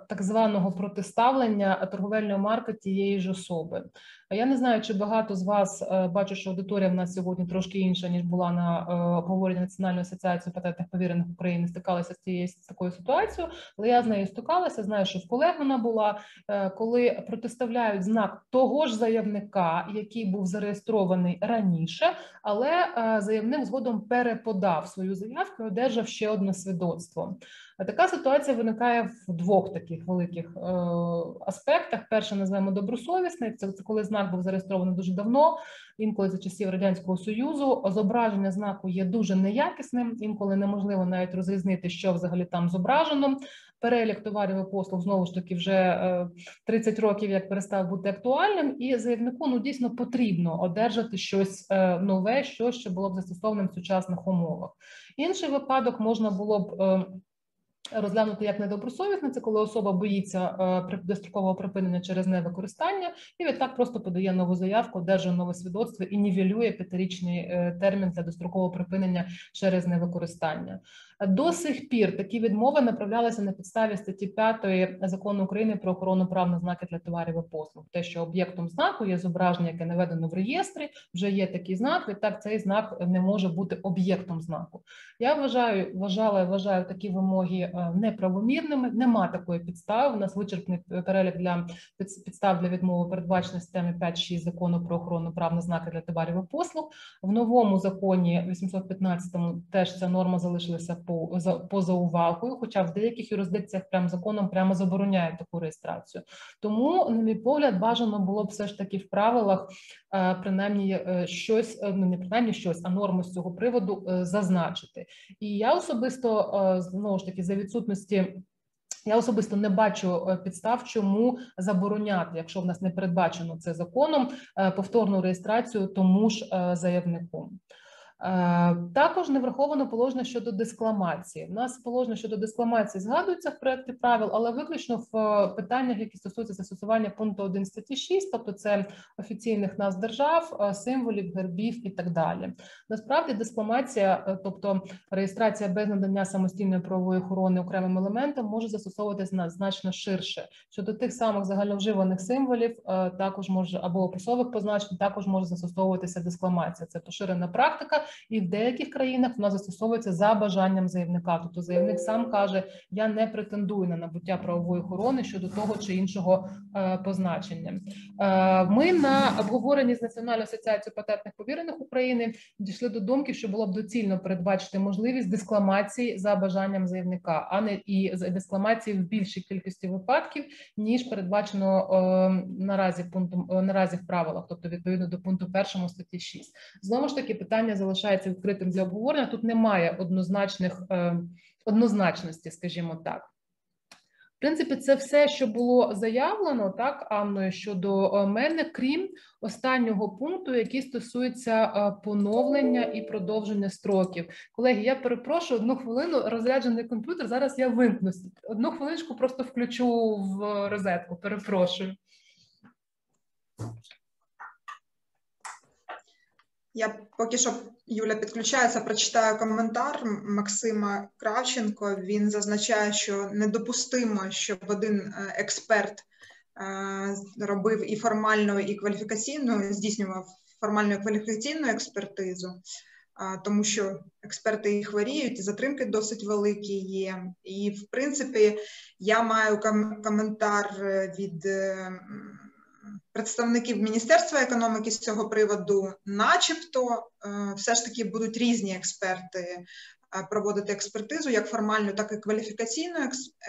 так званого протиставлення торговельної марки тієї ж особи. Я не знаю, чи багато з вас бачу, що аудиторія в нас сьогодні трошки інша ніж була на обговорення Національної асоціації патентних повірених України стикалися з цією з такою ситуацією, але я з нею стикалася. Знаю, що в колег вона була е, коли протиставляють знак того ж заявника, який був зареєстрований раніше, але е, заявник згодом переподав свою заявку, і одержав ще одне свідоцтво. Така ситуація виникає в двох таких великих е, аспектах. Перше називаємо добросовісний. Це, це коли знак був зареєстрований дуже давно, інколи за часів радянського союзу. Зображення знаку є дуже неякісним. Інколи неможливо навіть розрізнити, що взагалі там зображено. Перелік товарів і послуг знову ж таки вже 30 е, років як перестав бути актуальним, і заявнику ну дійсно потрібно одержати щось е, нове, що було б застосованим в сучасних умовах. Інший випадок можна було б. Розглянути як недобросовісне, це коли особа боїться е, дострокового припинення через невикористання, і відтак просто подає нову заявку, одержує нове свідоцтво і нівелює п'ятирічний е, термін для дострокового припинення через невикористання. До сих пір такі відмови направлялися на підставі статті 5 закону України про охорону прав на знаки для товарів і послуг. Те, що об'єктом знаку є зображення, яке наведено в реєстрі, вже є такий знак. Відтак цей знак не може бути об'єктом знаку. Я вважаю, вважала вважаю такі вимоги е, неправомірними. Нема такої підстави. У нас вичерпний перелік для підстав для відмови передбачений системі 5.6 закону про охорону прав на знаки для товарів і послуг. В новому законі 815-му теж ця норма залишилася поза увагою, хоча в деяких юрисдикціях прям законом прямо забороняють таку реєстрацію. Тому, на мій погляд, бажано було б все ж таки в правилах е, принаймні е, щось, е, ну не принаймні щось, а норму з цього приводу зазначити. І я особисто знову ж таки за відсутності. Я особисто не бачу підстав, чому забороняти, якщо в нас не передбачено це законом, повторну реєстрацію тому ж заявнику. Е, також не враховано положення щодо дискламації. У нас положення щодо дискламації згадується в проєкті правил, але виключно в е, питаннях, які стосуються застосування пункту 1 статті 6, тобто це офіційних назв держав, е, символів, гербів і так далі. Насправді, дискламація, тобто реєстрація без надання самостійної правової охорони окремим елементом, може застосовуватися значно ширше. Щодо тих самих загальновживаних символів, також може або описових позначень, також може застосовуватися дискламація. Це поширена практика і в деяких країнах вона застосовується за бажанням заявника. Тобто заявник сам каже: Я не претендую на набуття правової охорони щодо того чи іншого е, позначення. Е, ми на обговоренні з Національною асоціацією патентних повірених України дійшли до думки, що було б доцільно передбачити можливість дискламації за бажанням заявника, а не і дискламації в більшій кількості випадків, ніж передбачено е, наразі пунктом наразі в правилах, тобто відповідно до пункту першому статті 6. Знову ж таки, питання залишається залишається відкритим для обговорення. Тут немає однозначних е, однозначності, скажімо так. В принципі, це все, що було заявлено так Анною щодо е, мене, крім останнього пункту, який стосується е, поновлення і продовження строків. Колеги, я перепрошую одну хвилину. Розряджений комп'ютер. Зараз я вимкнусь. Одну хвилинку просто включу в розетку. Перепрошую. Я поки що Юля підключається, прочитаю коментар Максима Кравченко. Він зазначає, що недопустимо, щоб один е, експерт е, робив і формальну, і кваліфікаційну, здійснював формальну і кваліфікаційну експертизу, тому що експерти і хворіють, і затримки досить великі є. І, в принципі, я маю коментар від представників Міністерства економіки з цього приводу, начебто, е, все ж таки будуть різні експерти е, проводити експертизу, як формальну, так і кваліфікаційну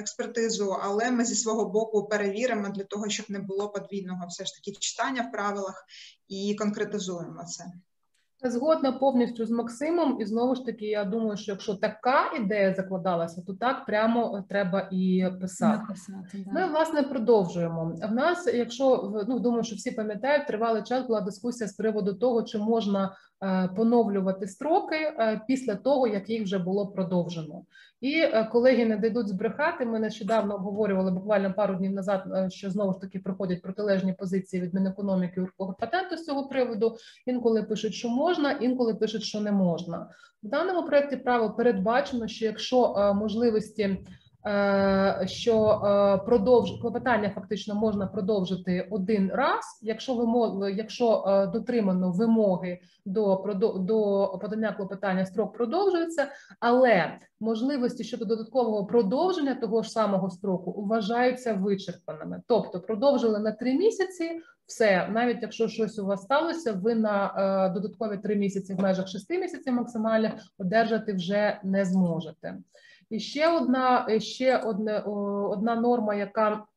експертизу, але ми зі свого боку перевіримо для того, щоб не було подвійного все ж таки читання в правилах і конкретизуємо це. Згодна повністю з Максимом, і знову ж таки, я думаю, що якщо така ідея закладалася, то так прямо треба і писати. Написати, да. Ми власне продовжуємо. В нас, якщо ну думаю, що всі пам'ятають, тривалий час була дискусія з приводу того, чи можна поновлювати строки е, після того, як їх вже було продовжено. І е, колеги не дійдуть збрехати. Ми нещодавно обговорювали буквально пару днів назад, що знову ж таки проходять протилежні позиції від Мінекономіки і патенту з цього приводу. Інколи пишуть, що можна, інколи пишуть, що не можна. В даному проєкті правил передбачено, що якщо можливості Е, що е, продовж клопотання фактично можна продовжити один раз, якщо вимог, якщо е, дотримано вимоги до до подання клопотання, строк продовжується, але можливості щодо додаткового продовження того ж самого строку вважаються вичерпаними. Тобто продовжили на три місяці. Все, навіть якщо щось у вас сталося, ви на е, додаткові три місяці в межах шести місяців максимальних одержати вже не зможете. І ще одна ще одне, одна норма, яка Е,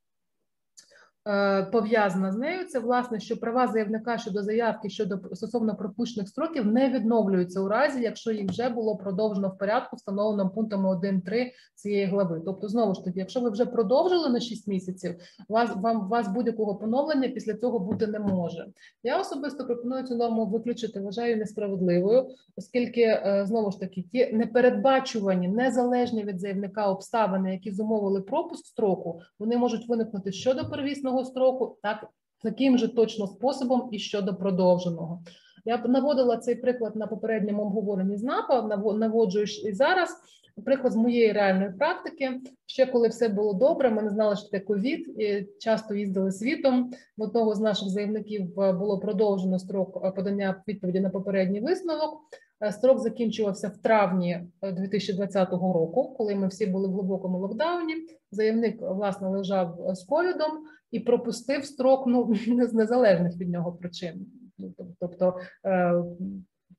пов'язана з нею, це власне, що права заявника щодо заявки щодо стосовно пропущених строків не відновлюються у разі, якщо їх вже було продовжено в порядку, встановленому пунктами 1.3 цієї глави. Тобто, знову ж таки, якщо ви вже продовжили на 6 місяців, вас вам вас будь-якого поновлення після цього бути не може. Я особисто пропоную цю норму виключити, вважаю несправедливою, оскільки е, знову ж таки ті непередбачувані, незалежні від заявника обставини, які зумовили пропуск строку, вони можуть виникнути щодо первісного обмеженого строку, так таким же точно способом і щодо продовженого. Я б наводила цей приклад на попередньому обговоренні з НАПа, наводжу і зараз. Приклад з моєї реальної практики. Ще коли все було добре, ми не знали, що таке ковід, часто їздили світом. В одного з наших заявників е, було продовжено строк е, подання відповіді на попередній висновок. Е, строк закінчувався в травні 2020 року, коли ми всі були в глибокому локдауні. Заявник власне лежав з ковідом і пропустив строк ну з незалежних від нього причин. Ну, тобто е,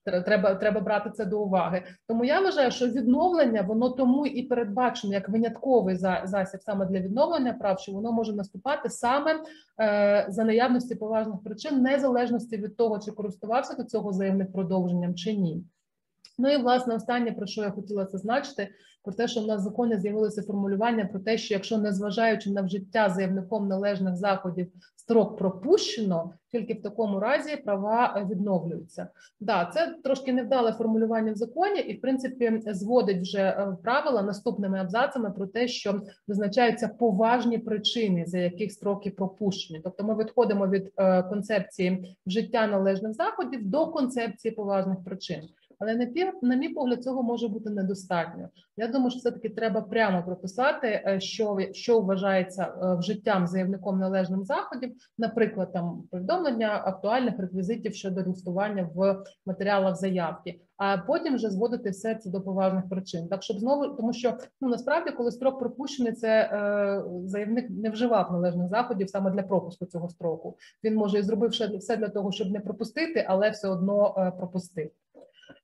треба треба брати це до уваги. Тому я вважаю, що відновлення воно тому і передбачено як винятковий засіб саме для відновлення прав, що воно може наступати саме е, за наявності поважних причин, незалежності від того, чи користувався до цього заявник продовженням чи ні. Ну і власне останнє про що я хотіла зазначити, про те, що в нас в законі з'явилося формулювання про те, що якщо незважаючи на вжиття заявником належних заходів, строк пропущено, тільки в такому разі права відновлюються. Да, це трошки невдале формулювання в законі, і в принципі зводить вже е, правила наступними абзацами про те, що визначаються поважні причини, за яких строки пропущені. Тобто, ми відходимо від е, концепції вжиття належних заходів до концепції поважних причин. Але на пів, на мій погляд, цього може бути недостатньо. Я думаю, що все таки треба прямо прописати, е, що що вважається е, вжиттям заявником належним заходів, наприклад, там повідомлення актуальних реквізитів щодо листування в матеріалах заявки. А потім вже зводити все це до поважних причин, так щоб знову тому, що ну насправді, коли строк пропущений, це е, заявник не вживав належних заходів саме для пропуску цього строку. Він може і зробив все для того, щоб не пропустити, але все одно е, пропустив.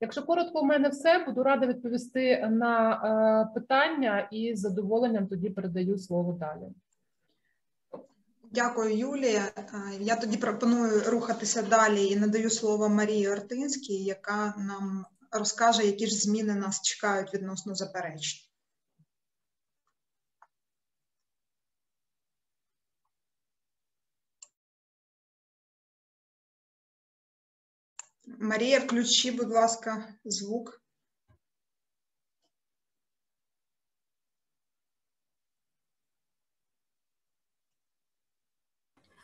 Якщо коротко, у мене все буду рада відповісти на е, питання і з задоволенням тоді передаю слово далі. Дякую, Юлія. Е, я тоді пропоную рухатися далі і надаю слово Марії Ортинській, яка нам розкаже, які ж зміни нас чекають відносно заперечень. Марія, включи, будь ласка, звук.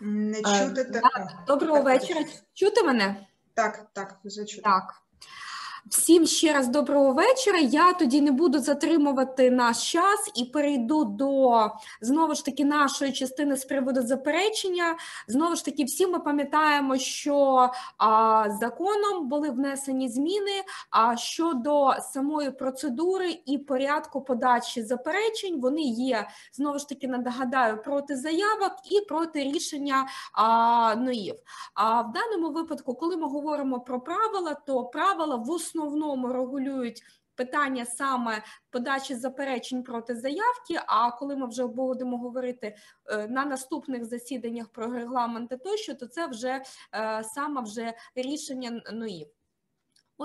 Не чути так. Доброго вечора. Чути мене? Так, так, зачути. Так. Всім ще раз доброго вечора. Я тоді не буду затримувати наш час і перейду до знову ж таки нашої частини з приводу заперечення. Знову ж таки, всі ми пам'ятаємо, що а, законом були внесені зміни а щодо самої процедури і порядку подачі заперечень. Вони є знову ж таки нагадаю проти заявок і проти рішення а, НОІВ. А в даному випадку, коли ми говоримо про правила, то правила в основному основному регулюють питання саме подачі заперечень проти заявки. А коли ми вже будемо говорити е, на наступних засіданнях про регламенти тощо, то це вже е, саме вже рішення НОІВ.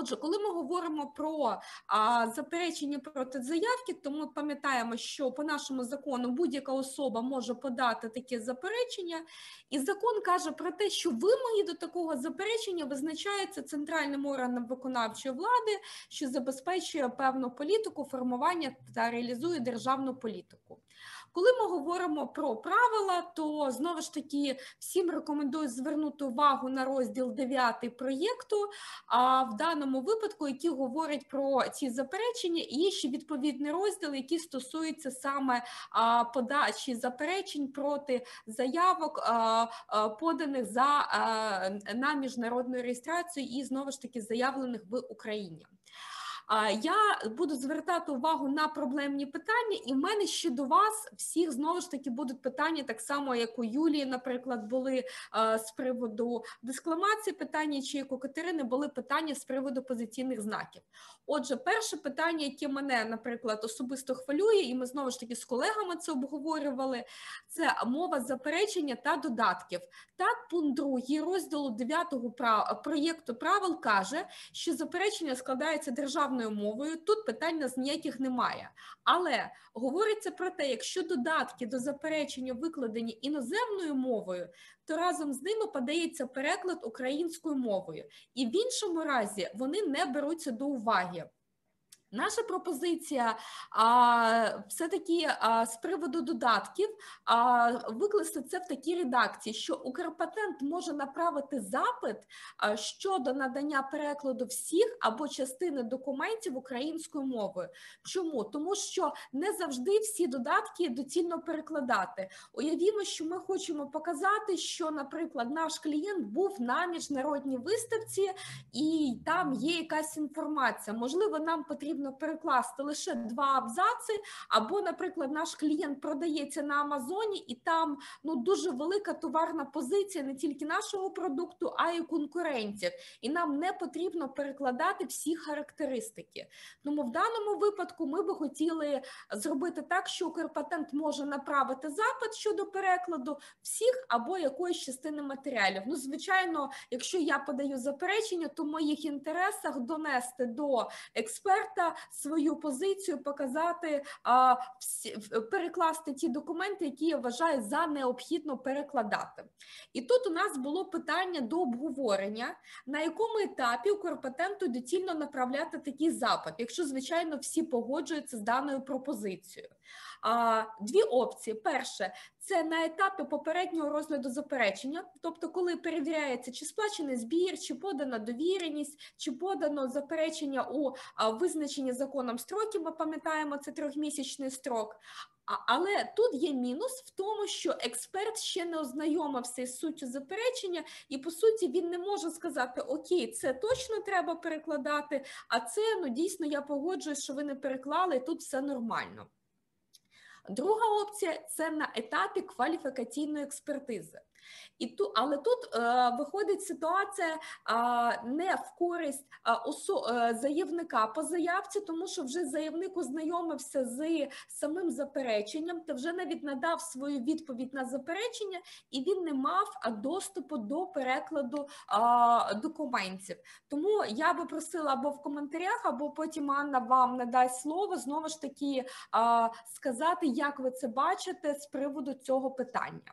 Отже, коли ми говоримо про а, заперечення проти заявки, то ми пам'ятаємо, що по нашому закону будь-яка особа може подати таке заперечення, і закон каже про те, що вимоги до такого заперечення визначаються центральним органом виконавчої влади, що забезпечує певну політику формування та реалізує державну політику. Коли ми говоримо про правила, то знову ж таки всім рекомендую звернути увагу на розділ 9 проєкту. А в даному випадку, які говорять про ці заперечення, і ще відповідний розділ, який стосується саме подачі заперечень проти заявок, поданих за на міжнародну реєстрацію і знову ж таки заявлених в Україні. Я буду звертати увагу на проблемні питання, і в мене ще до вас всіх знову ж таки будуть питання, так само як у Юлії, наприклад, були з приводу дискламації питання, чи як у Катерини були питання з приводу позиційних знаків. Отже, перше питання, яке мене, наприклад, особисто хвилює, і ми знову ж таки з колегами це обговорювали. Це мова заперечення та додатків. Так, пункт 2 розділу 9 проєкту правил каже, що заперечення складається державною мовою. Тут питань ніяких немає. Але говориться про те, якщо додатки до заперечення викладені іноземною мовою, то разом з ними подається переклад українською мовою, і в іншому разі вони не беруться до уваги. Наша пропозиція все-таки з приводу додатків викласти це в такій редакції, що Укрпатент може направити запит щодо надання перекладу всіх або частини документів українською мовою. Чому? Тому що не завжди всі додатки доцільно перекладати. Уявімо, що ми хочемо показати, що, наприклад, наш клієнт був на міжнародній виставці, і там є якась інформація. Можливо, нам потрібно потрібно перекласти лише два абзаци, або, наприклад, наш клієнт продається на Амазоні, і там ну дуже велика товарна позиція не тільки нашого продукту, а й конкурентів. І нам не потрібно перекладати всі характеристики. Тому в даному випадку ми би хотіли зробити так, що Укрпатент може направити запит щодо перекладу всіх або якоїсь частини матеріалів. Ну, звичайно, якщо я подаю заперечення, то в моїх інтересах донести до експерта свою позицію, показати, а, всі, перекласти ті документи, які я вважаю за необхідно перекладати. І тут у нас було питання до обговорення, на якому етапі у корпетенту доцільно направляти такий запит, якщо, звичайно, всі погоджуються з даною пропозицією. Дві опції: перше це на етапі попереднього розгляду заперечення, тобто, коли перевіряється, чи сплачений збір, чи подана довіреність, чи подано заперечення у визначенні законом строків. Ми пам'ятаємо, це трьохмісячний строк. Але тут є мінус в тому, що експерт ще не ознайомився з суттю заперечення, і по суті він не може сказати: Окей, це точно треба перекладати, а це ну дійсно я погоджуюсь, що ви не переклали, і тут все нормально. Друга опція це на етапі кваліфікаційної експертизи. І ту, Але тут е, виходить ситуація е, не в користь е, осо, заявника по заявці, тому що вже заявник ознайомився з самим запереченням та вже навіть надав свою відповідь на заперечення, і він не мав доступу до перекладу документів. Тому я би просила або в коментарях, або потім Анна вам надасть слово знову ж таки сказати, як ви це бачите з приводу цього питання.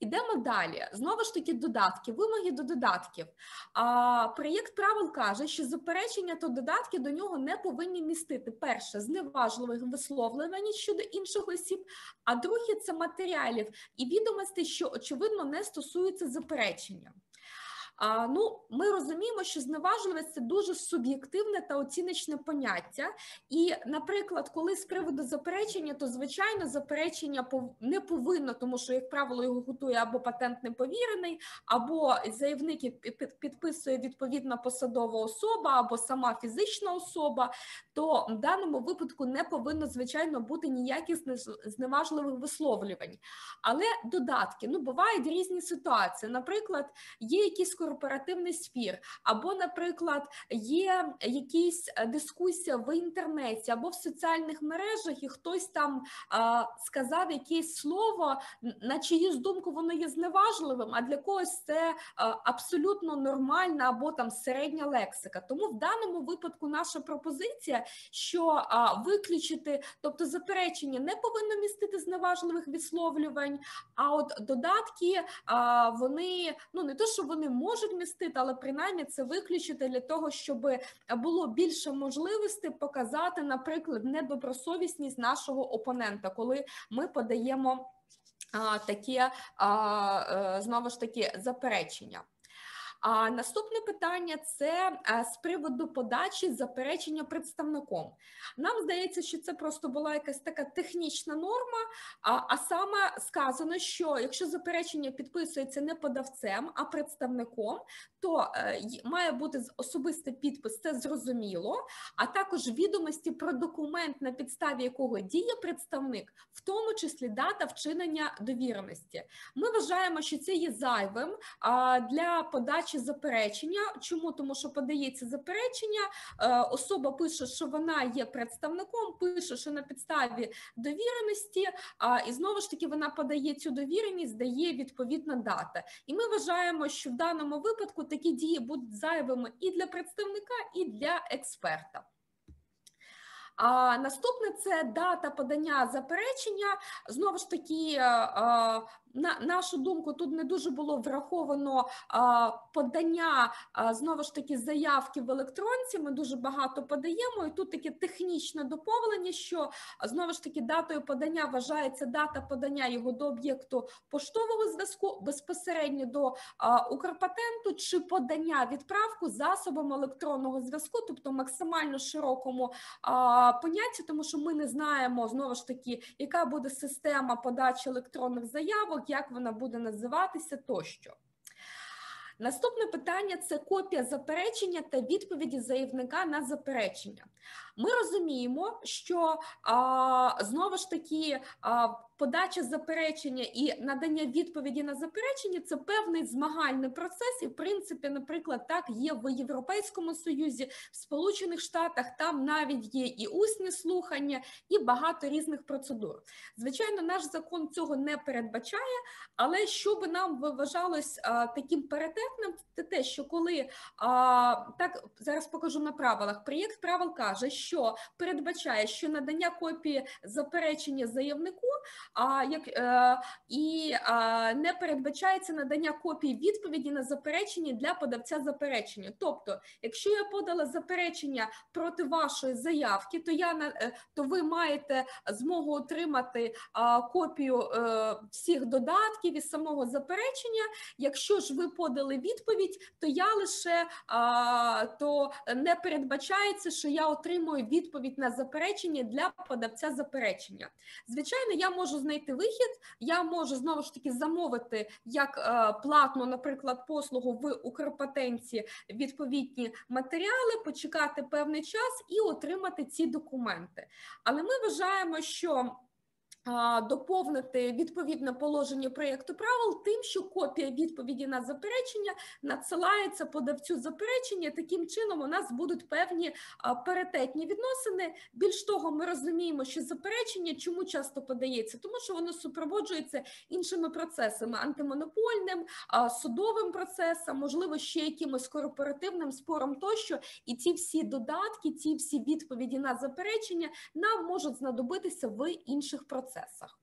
Ідемо далі. Знову ж таки, додатки, вимоги до додатків. А, Проєкт правил каже, що заперечення та додатки до нього не повинні містити перше зневажливих висловлювань щодо інших осіб, а друге це матеріалів і відомостей, що очевидно не стосуються заперечення. А, Ну, ми розуміємо, що зневажливість – це дуже суб'єктивне та оціночне поняття. І, наприклад, коли з приводу заперечення, то звичайно заперечення не повинно, тому що, як правило, його готує або патент неповірений, або заявник підписує відповідна посадова особа, або сама фізична особа. То в даному випадку не повинно звичайно бути ніяких зневажливих висловлювань. Але додатки ну бувають різні ситуації. Наприклад, є якісь корпоративний спір, або, наприклад, є якісь е, дискусія в інтернеті або в соціальних мережах, і хтось там а, сказав якесь слово, на чиюсь думку воно є зневажливим, а для когось це а, абсолютно нормальна або там середня лексика. Тому в даному випадку наша пропозиція, що а, виключити, тобто заперечення не повинно містити зневажливих висловлювань, а от додатки а, вони ну не то, що вони можуть містити, але принаймні це виключити для того, щоб було більше можливостей показати, наприклад, недобросовісність нашого опонента, коли ми подаємо таке е, знову ж таки заперечення. А наступне питання це е, з приводу подачі заперечення представником. Нам здається, що це просто була якась така технічна норма, а, а саме сказано, що якщо заперечення підписується не подавцем, а представником, то е, має бути особистий підпис, це зрозуміло, а також відомості про документ, на підставі якого діє представник, в тому числі дата вчинення довіреності. Ми вважаємо, що це є зайвим для подачі заперечення. Чому? Тому що подається заперечення, е, особа пише, що вона є представником, пише, що на підставі довіреності, і знову ж таки вона подає цю довіреність, дає відповідна дата. І ми вважаємо, що в даному випадку такі дії будуть зайвими і для представника, і для експерта. А наступне це дата подання заперечення. Знову ж таки, е, е, на нашу думку, тут не дуже було враховано а, подання а, знову ж таки заявки в електронці. Ми дуже багато подаємо, і тут таке технічне доповнення, що знову ж таки датою подання вважається дата подання його до об'єкту поштового зв'язку безпосередньо до а, Укрпатенту чи подання відправку засобом електронного зв'язку, тобто максимально широкому а, понятті, тому що ми не знаємо знову ж таки, яка буде система подачі електронних заявок як вона буде називатися тощо. Наступне питання це копія заперечення та відповіді заявника на заперечення. Ми розуміємо, що а, знову ж таки а, подача заперечення і надання відповіді на заперечення це певний змагальний процес, і в принципі, наприклад, так є в Європейському Союзі, в Сполучених Штатах там навіть є і усні слухання, і багато різних процедур. Звичайно, наш закон цього не передбачає, але що би нам вважалось а, таким паритетним, це те, що коли а, так зараз покажу на правилах, проєкт правил каже, що передбачає, що надання копії заперечення заявнику а як е, і е, не передбачається надання копії відповіді на заперечення для подавця заперечення. Тобто, якщо я подала заперечення проти вашої заявки, то я е, то ви маєте змогу отримати копію е, всіх додатків і самого заперечення. Якщо ж ви подали відповідь, то я лише то не передбачається, що я отримую відповідь на заперечення для подавця заперечення. Звичайно, я можу знайти вихід, я можу знову ж таки замовити як е, платну, наприклад, послугу в Укрпатенті відповідні матеріали, почекати певний час і отримати ці документи. Але ми вважаємо, що доповнити відповідне положення проєкту правил тим, що копія відповіді на заперечення надсилається подавцю заперечення. Таким чином у нас будуть певні паритетні відносини. Більш того, ми розуміємо, що заперечення чому часто подається, тому що воно супроводжується іншими процесами антимонопольним, судовим процесом, можливо, ще якимось корпоративним спором тощо, і ці всі додатки, ці всі відповіді на заперечення нам можуть знадобитися в інших процесах процесах.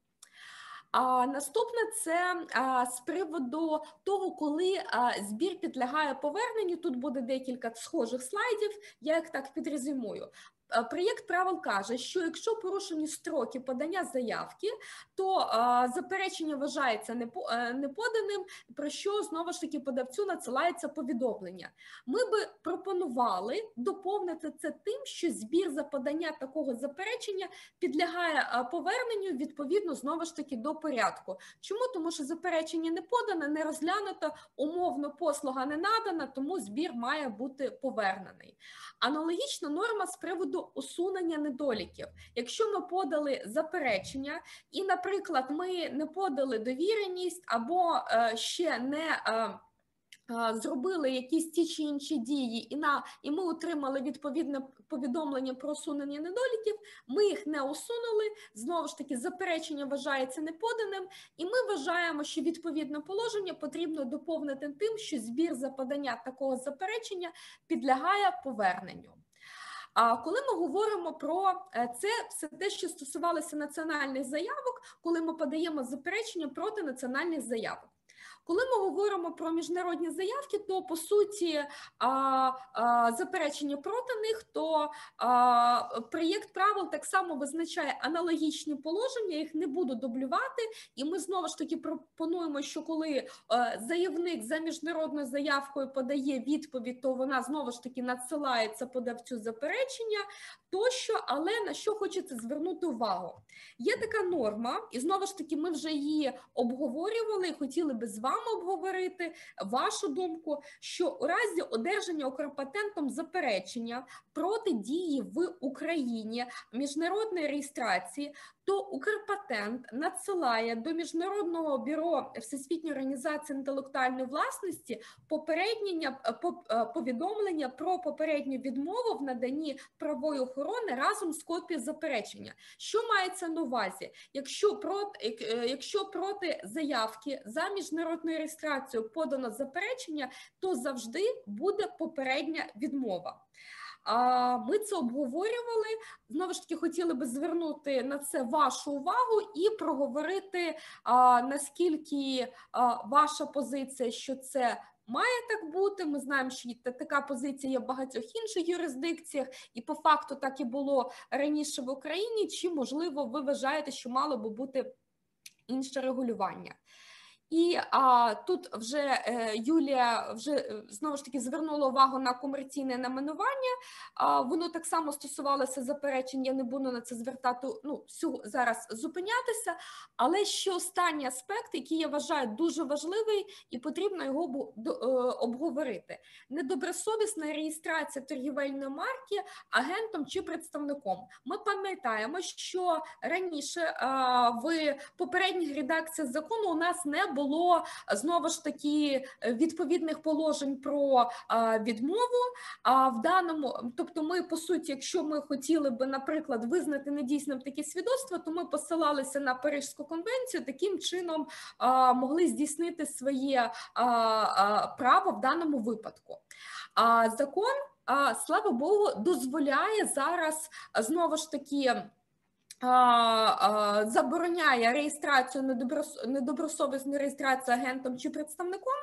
А наступне це а, з приводу того, коли а, збір підлягає поверненню. Тут буде декілька схожих слайдів. Я їх так підрезюмую. Е, проєкт правил каже, що якщо порушені строки подання заявки, то а, заперечення вважається е, неподаним, про що знову ж таки подавцю надсилається повідомлення. Ми би пропонували доповнити це тим, що збір за подання такого заперечення підлягає поверненню відповідно знову ж таки до порядку. Чому тому, що заперечення не подане, не розглянуто, умовно послуга не надана, тому збір має бути повернений. Аналогічна норма з приводу приводу усунення недоліків. Якщо ми подали заперечення, і, наприклад, ми не подали довіреність або е, ще не е, Зробили якісь ті чи інші дії, і на і ми отримали відповідне повідомлення про усунення недоліків. Ми їх не усунули. Знову ж таки, заперечення вважається неподаним, і ми вважаємо, що відповідне положення потрібно доповнити тим, що збір за подання такого заперечення підлягає поверненню. А коли ми говоримо про е, це, все те, що стосувалося національних заявок, коли ми подаємо заперечення проти національних заявок. Коли ми говоримо про міжнародні заявки, то по суті а, а, заперечення проти них, то а, проєкт правил так само визначає аналогічні положення, їх не буду дублювати, і ми знову ж таки пропонуємо, що коли е, заявник за міжнародною заявкою подає відповідь, то вона знову ж таки надсилається подавцю заперечення тощо, але на що хочеться звернути увагу? Є така норма, і знову ж таки, ми вже її обговорювали хотіли би з вами обговорити вашу думку, що у разі одержання окропатентом заперечення проти дії в Україні міжнародної реєстрації, то Укрпатент надсилає до міжнародного бюро Всесвітньої організації інтелектуальної власності попереднє е, повідомлення про попередню відмову в наданні правої охорони разом з копією заперечення. Що мається на увазі? Якщо проти, е, якщо проти заявки за міжнародною реєстрацією подано заперечення, то завжди буде попередня відмова. Ми це обговорювали. Знову ж таки, хотіли би звернути на це вашу увагу і проговорити наскільки ваша позиція, що це. Має так бути. Ми знаємо, що така позиція є в багатьох інших юрисдикціях, і по факту так і було раніше в Україні. Чи можливо ви вважаєте, що мало би бути інше регулювання? І а, тут вже е, Юлія вже е, знову ж таки звернула увагу на комерційне наменування. А, Воно так само стосувалося заперечень. Я не буду на це звертати ну, зараз зупинятися. Але ще останній аспект, який я вважаю дуже важливий, і потрібно його е, обговорити: недобросовісна реєстрація торгівельної марки агентом чи представником. Ми пам'ятаємо, що раніше а, в попередніх редакціях закону у нас не було знову ж таки відповідних положень про відмову. А в даному, тобто, ми по суті, якщо ми хотіли би, наприклад, визнати недійсним таке свідоцтво, то ми посилалися на Парижську конвенцію, таким чином могли здійснити своє право в даному випадку. А закон, слава Богу, дозволяє зараз знову ж таки забороняє реєстрацію недобросовісну реєстрацію агентом чи представником,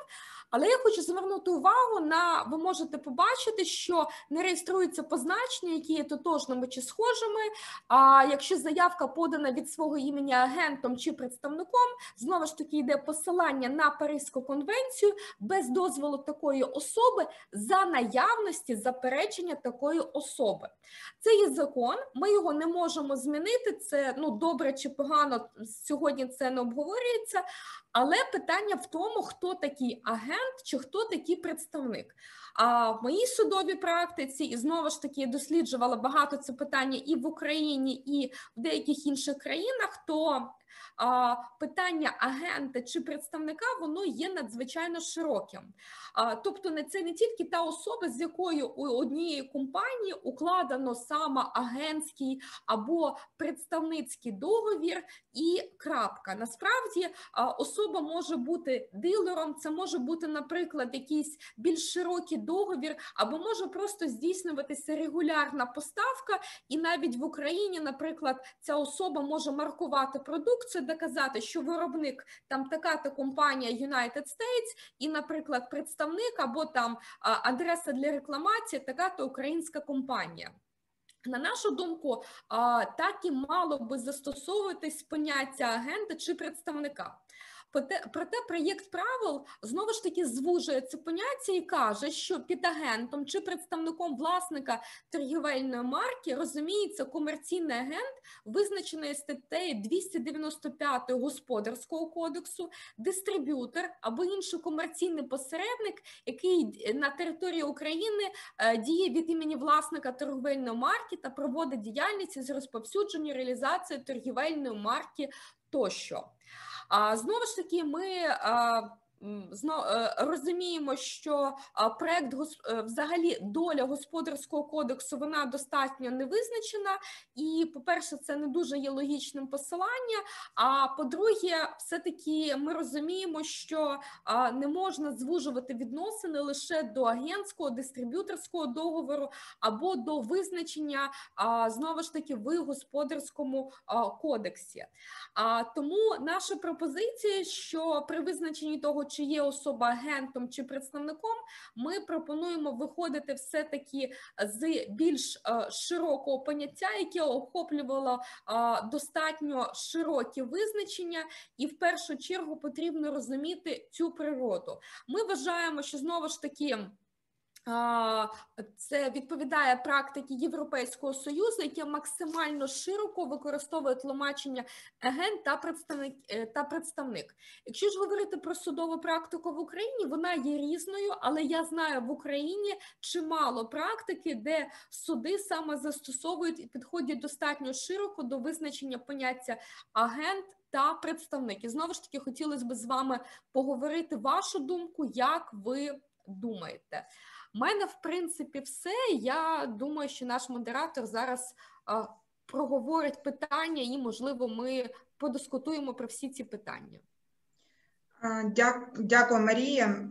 але я хочу звернути увагу на ви можете побачити, що не реєструються позначення, які є тотожними чи схожими. А якщо заявка подана від свого імені агентом чи представником, знову ж таки йде посилання на Паризьку конвенцію без дозволу такої особи за наявності заперечення такої особи. Це є закон, ми його не можемо змінити. Це ну добре чи погано сьогодні це не обговорюється. Але питання в тому, хто такий агент чи хто такий представник. А в моїй судовій практиці і знову ж таки досліджувала багато це питання і в Україні, і в деяких інших країнах. то питання агента чи представника воно є надзвичайно широким. Тобто, це не тільки та особа, з якою у однієї компанії укладено саме агентський або представницький договір і крапка. Насправді особа може бути дилером, це може бути, наприклад, якийсь більш широкий договір, або може просто здійснюватися регулярна поставка, і навіть в Україні, наприклад, ця особа може маркувати продукцію, доказати, що виробник там така-то компанія United States, і, наприклад, представник або там адреса для рекламації, така то українська компанія. На нашу думку, так і мало би застосовуватись поняття агента чи представника. Проте проєкт правил знову ж таки звужує це поняття і каже, що під агентом чи представником власника торгівельної марки розуміється комерційний агент, визначений статтею 295 господарського кодексу, дистриб'ютор або інший комерційний посередник, який на території України е, діє від імені власника торгівельної марки та проводить діяльність з розповсюдження реалізації торгівельної марки тощо. А знову ж таки, ми розуміємо, що проект е, взагалі доля господарського кодексу вона достатньо не визначена, і, по-перше, це не дуже є логічним посилання. А по-друге, все-таки ми розуміємо, що не можна звужувати відносини лише до агентського дистриб'юторського договору або до визначення знову ж таки в господарському кодексі. Тому наша пропозиція, що при визначенні того, чи є особа агентом чи представником, ми пропонуємо виходити все-таки з більш широкого поняття, яке охоплювало достатньо широкі визначення, і в першу чергу потрібно розуміти цю природу. Ми вважаємо, що знову ж таки. Це відповідає практиці Європейського союзу, яке максимально широко використовує тлумачення агент та представник е, та представник. Якщо ж говорити про судову практику в Україні, вона є різною, але я знаю в Україні чимало практики, де суди саме застосовують і підходять достатньо широко до визначення поняття агент. Та представник. І знову ж таки хотілося б з вами поговорити вашу думку, як ви думаєте. У мене, в принципі, все. Я думаю, що наш модератор зараз а, проговорить питання, і, можливо, ми подискутуємо про всі ці питання. Дякую, Марія.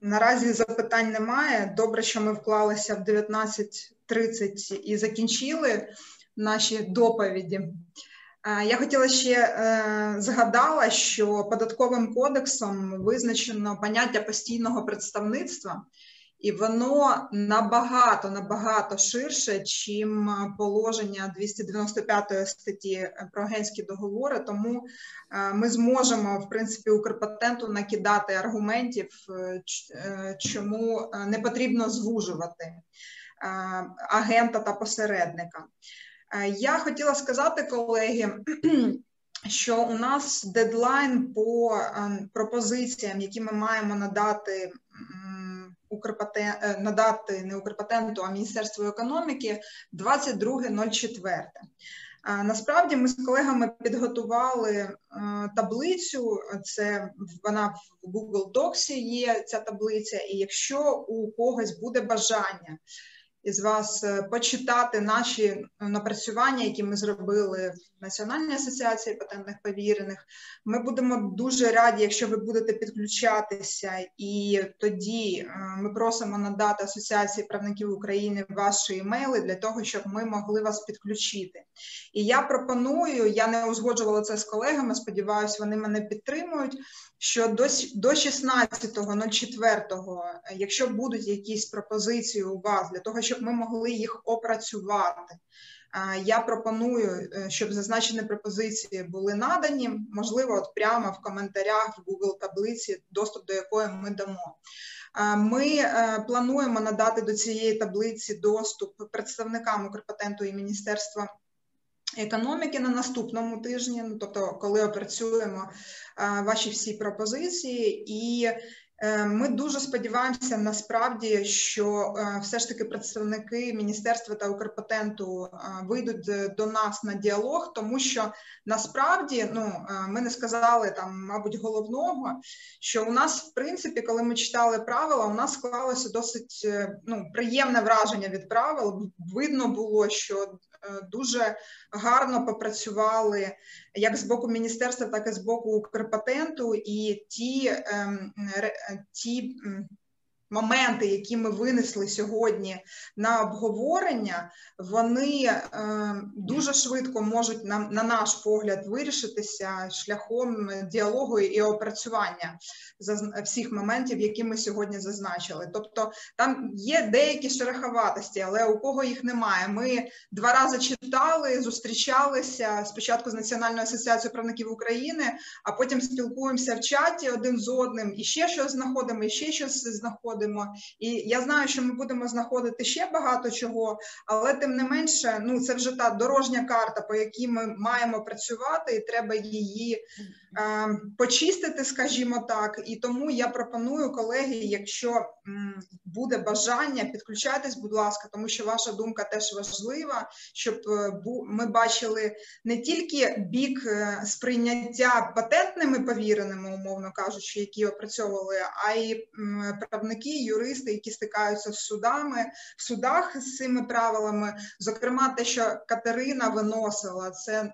Наразі запитань немає. Добре, що ми вклалися в 19.30 і закінчили наші доповіді. Я хотіла ще е, згадала, що податковим кодексом визначено поняття постійного представництва, і воно набагато набагато ширше, чим положення 295 статті про агентські договори. Тому е, ми зможемо в принципі Укрпатенту накидати аргументів, е, е, чому не потрібно звужувати агента та посередника. Я хотіла сказати, колеги. Що у нас дедлайн по пропозиціям, які ми маємо надати Укрпатен... Е, надати не Укрпатенту, а Міністерству економіки 22.04. Насправді ми з колегами підготували е, таблицю. Це вона в Google Docs є ця таблиця, і якщо у когось буде бажання із вас е, почитати наші е, напрацювання, які ми зробили в Національній асоціації патентних повірених. Ми будемо дуже раді, якщо ви будете підключатися, і тоді е, ми просимо надати Асоціації правників України ваші емейли для того, щоб ми могли вас підключити. І я пропоную, я не узгоджувала це з колегами. Сподіваюся, вони мене підтримують що до до 16.04, якщо будуть якісь пропозиції у вас для того, щоб ми могли їх опрацювати, я пропоную, е, щоб зазначені пропозиції були надані, можливо, от прямо в коментарях в Google таблиці, доступ до якої ми дамо. Ми е, плануємо надати до цієї таблиці доступ представникам Укрпатенту і Міністерства економіки на наступному тижні, ну тобто, коли опрацюємо ваші всі пропозиції, і Е, ми дуже сподіваємося насправді, що е, все ж таки представники міністерства та Укрпатенту е, вийдуть до нас на діалог, тому що насправді ну ми не сказали там, мабуть, головного, що у нас, в принципі, коли ми читали правила, у нас склалося досить ну, приємне враження від правил. Видно було, що дуже гарно попрацювали як з боку міністерства, так і з боку Укрпатенту, і ті ем, ті моменти, які ми винесли сьогодні на обговорення, вони е, дуже швидко можуть на, на наш погляд вирішитися шляхом діалогу і опрацювання всіх моментів, які ми сьогодні зазначили. Тобто там є деякі шероховатості, але у кого їх немає. Ми два рази читали, зустрічалися спочатку з Національною асоціацією правників України, а потім спілкуємося в чаті один з одним і ще щось знаходимо, і ще щось знаходимо знаходимо. І я знаю, що ми будемо знаходити ще багато чого, але тим не менше, ну це вже та дорожня карта, по якій ми маємо працювати, і треба її почистити, скажімо так. І тому я пропоную колеги, якщо буде бажання, підключайтесь, будь ласка, тому що ваша думка теж важлива, щоб е, ми бачили не тільки бік е, сприйняття патентними повіреними, умовно кажучи, які опрацьовували, а й правники, юристи, які стикаються з судами, в судах з цими правилами. Зокрема, те, що Катерина виносила, це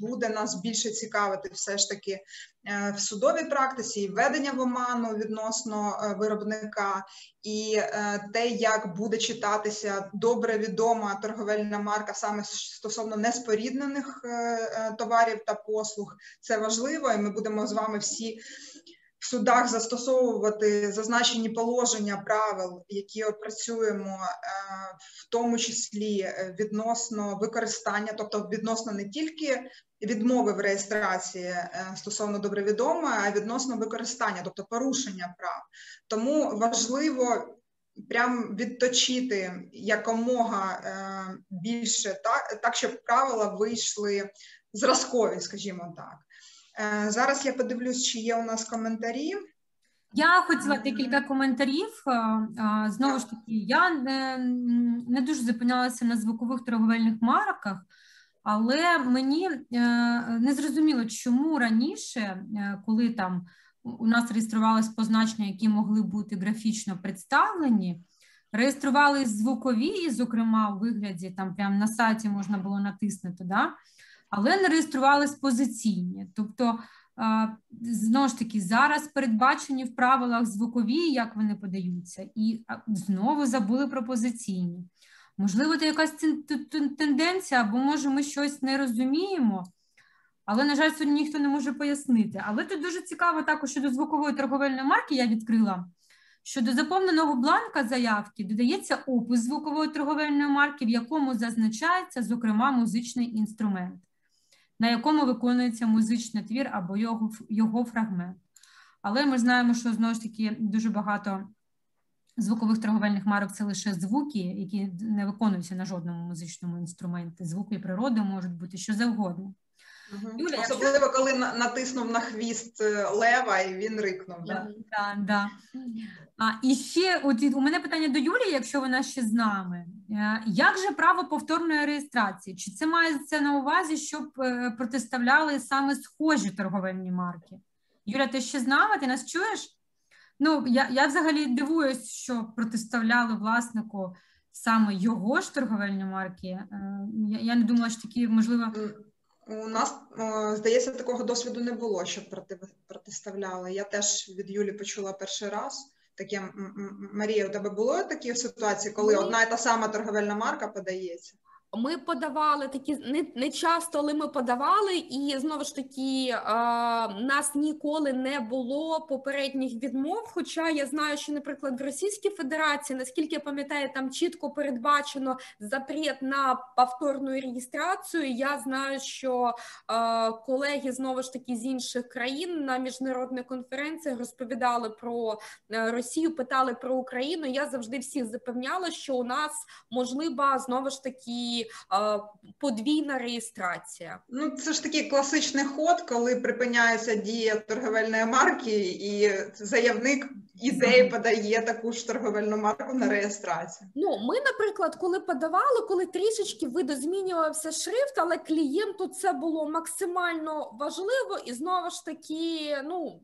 буде нас більше цікавити, все ж таки е, в судовій практиці і введення в оману відносно е, виробника, і е, те, як буде читатися добре відома торговельна марка саме стосовно неспоріднених товарів та послуг, це важливо, і ми будемо з вами всі судах застосовувати зазначені положення правил, які опрацюємо, в тому числі відносно використання, тобто відносно не тільки відмови в реєстрації стосовно добровідомо, а відносно використання, тобто порушення прав. Тому важливо прям відточити якомога е, більше, так, так, щоб правила вийшли зразкові, скажімо так. Е, зараз я подивлюсь, чи є у нас коментарі. Я хотіла декілька коментарів. Е, знову ж таки, я не, дуже зупинялася на звукових торговельних марках, але мені не зрозуміло, чому раніше, коли там у нас реєструвалися позначення, які могли бути графічно представлені. Реєстрували звукові, зокрема, у вигляді там прямо на сайті можна було натиснути, да? Але не реєструвались позиційні. Тобто, знову ж таки, зараз передбачені в правилах звукові, як вони подаються, і знову забули про позиційні. Можливо, це якась тенденція, або може ми щось не розуміємо. Але, на жаль, сьогодні ніхто не може пояснити. Але тут дуже цікаво також щодо звукової торговельної марки я відкрила. що до заповненого бланка заявки додається опис звукової торговельної марки, в якому зазначається, зокрема, музичний інструмент, на якому виконується музичний твір або його його фрагмент. Але ми знаємо, що знову ж таки дуже багато звукових торговельних марок це лише звуки, які не виконуються на жодному музичному інструменті. Звуки природи можуть бути що завгодно. Угу. Юля, Особливо, якщо... коли натиснув на хвіст е, лева і він рикнув. Да? Да, да. А, І ще от, у мене питання до Юлії, якщо вона ще з нами. Е, як же право повторної реєстрації? Чи це мається на увазі, щоб е, протиставляли саме схожі торговельні марки? Юля, ти ще з нами? Ти нас чуєш? Ну, я я взагалі дивуюсь, що протиставляли власнику саме його ж торговельні марки. Я, я не думала, що такі можливо. У нас, здається, такого досвіду не було, щоб проти, протиставляли. Я теж від Юлі почула перший раз. Таке Марія, у тебе було такі ситуації, коли одна і та сама торговельна марка подається? Ми подавали такі не не часто, але ми подавали, і знову ж таки е, нас ніколи не було попередніх відмов. Хоча я знаю, що, наприклад, в Російській Федерації, наскільки я пам'ятаю, там чітко передбачено запрет на повторну реєстрацію. Я знаю, що е, колеги знову ж таки з інших країн на міжнародних конференціях розповідали про е, Росію, питали про Україну. Я завжди всіх запевняла, що у нас можлива знову ж таки подвійна реєстрація. Ну це ж такий класичний ход, коли припиняється дія торговельної марки, і заявник ідеї подає таку ж торговельну марку на реєстрацію. Ну ми, наприклад, коли подавали, коли трішечки видозмінювався шрифт, але клієнту це було максимально важливо і знову ж таки, ну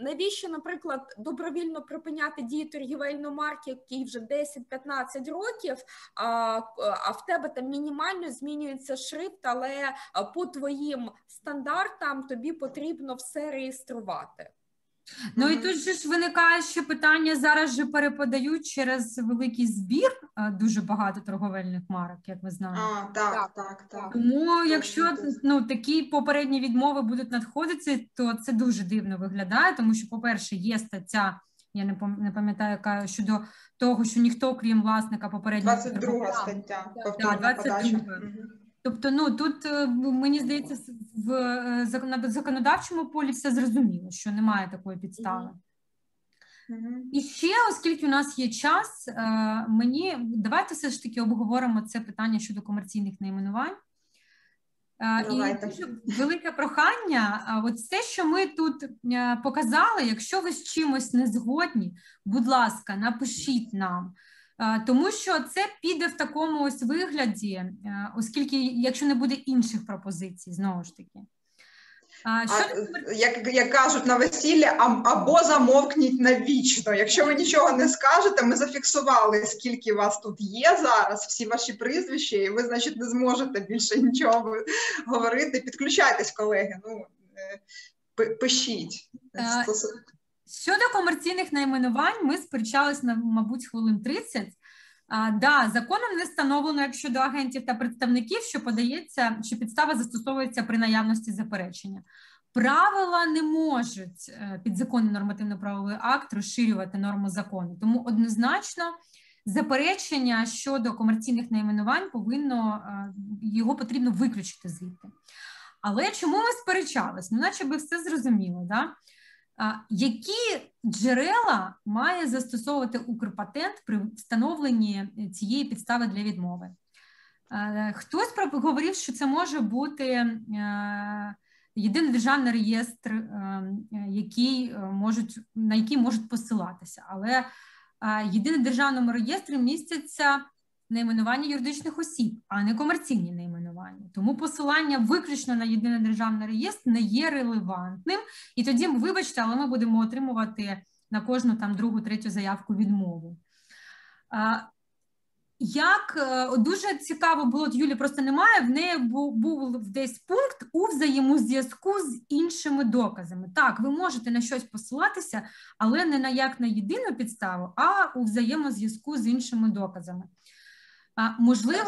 навіщо, наприклад, добровільно припиняти дію торгівельної марки, який вже 10-15 років, а а в тебе там мінімально змінюється шрифт, але по твоїм стандартам тобі потрібно все реєструвати. Ну і тут же ж виникає ще питання: зараз же переподають через великий збір дуже багато торговельних марок, як ви знаєте. А, Так, так, так. Тому, якщо ну такі попередні відмови будуть надходити, то це дуже дивно виглядає, тому що, по-перше, є стаття. Я не пам'ятаю, яка щодо того, що ніхто, крім власника, попередньо 22 стаття. Так, 22. Тобто, ну тут е, мені здається, в е, законодавчому полі все зрозуміло, що немає такої підстави. Mm-hmm. І ще, оскільки у нас є час, е, мені давайте все ж таки обговоримо це питання щодо комерційних найменувань. Давайте. І дуже велике прохання. От все, що ми тут показали, якщо ви з чимось не згодні, будь ласка, напишіть нам. Тому що це піде в такому ось вигляді, оскільки якщо не буде інших пропозицій, знову ж таки. А, що а, як як кажуть на весіллі, або замовкніть навічно. Якщо ви нічого не скажете, ми зафіксували, скільки вас тут є зараз, всі ваші прізвища, і ви, значить, не зможете більше нічого говорити. Підключайтесь, колеги. Ну е, пишіть. Щодо комерційних найменувань, ми сперечалися на, мабуть, хвилин 30. А, да, законом не встановлено, як щодо агентів та представників, що подається, що підстава застосовується при наявності заперечення. Правила не можуть е, підзаконний нормативно-правовий акт розширювати норму закону, тому однозначно заперечення щодо комерційних найменувань повинно е, його потрібно виключити звідти. Але чому ми сперечались? Ну, наче би все зрозуміло, да? Які джерела має застосовувати Укрпатент при встановленні цієї підстави для відмови? Е, хтось говорив, що це може бути єдиний державний реєстр, який е, можуть, на який можуть посилатися. Але е, єдиний державному реєстрі містяться найменування юридичних осіб, а не комерційні найменування. Тому посилання виключно на єдиний державний реєстр не є релевантним. І тоді, вибачте, але ми будемо отримувати на кожну там другу, третю заявку відмову. Як е, дуже цікаво було от Юлі, просто немає. В неї був, був десь пункт у взаємозв'язку з іншими доказами. Так, ви можете на щось посилатися, але не на як на єдину підставу, а у взаємозв'язку з іншими доказами. А, Можливо,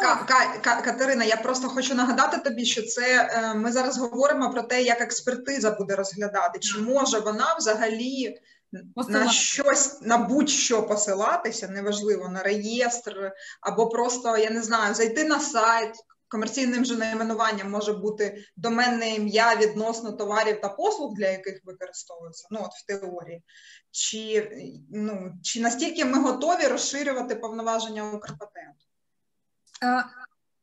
Катерина, я просто хочу нагадати тобі, що це е, ми зараз говоримо про те, як експертиза буде розглядати, чи може вона взагалі на щось на будь-що посилатися, неважливо на реєстр, або просто я не знаю, зайти на сайт. Комерційним же найменуванням може бути доменне ім'я відносно товарів та послуг, для яких використовується, ну от в теорії. Чи ну, чи настільки ми готові розширювати повноваження Укрпатенту? Е,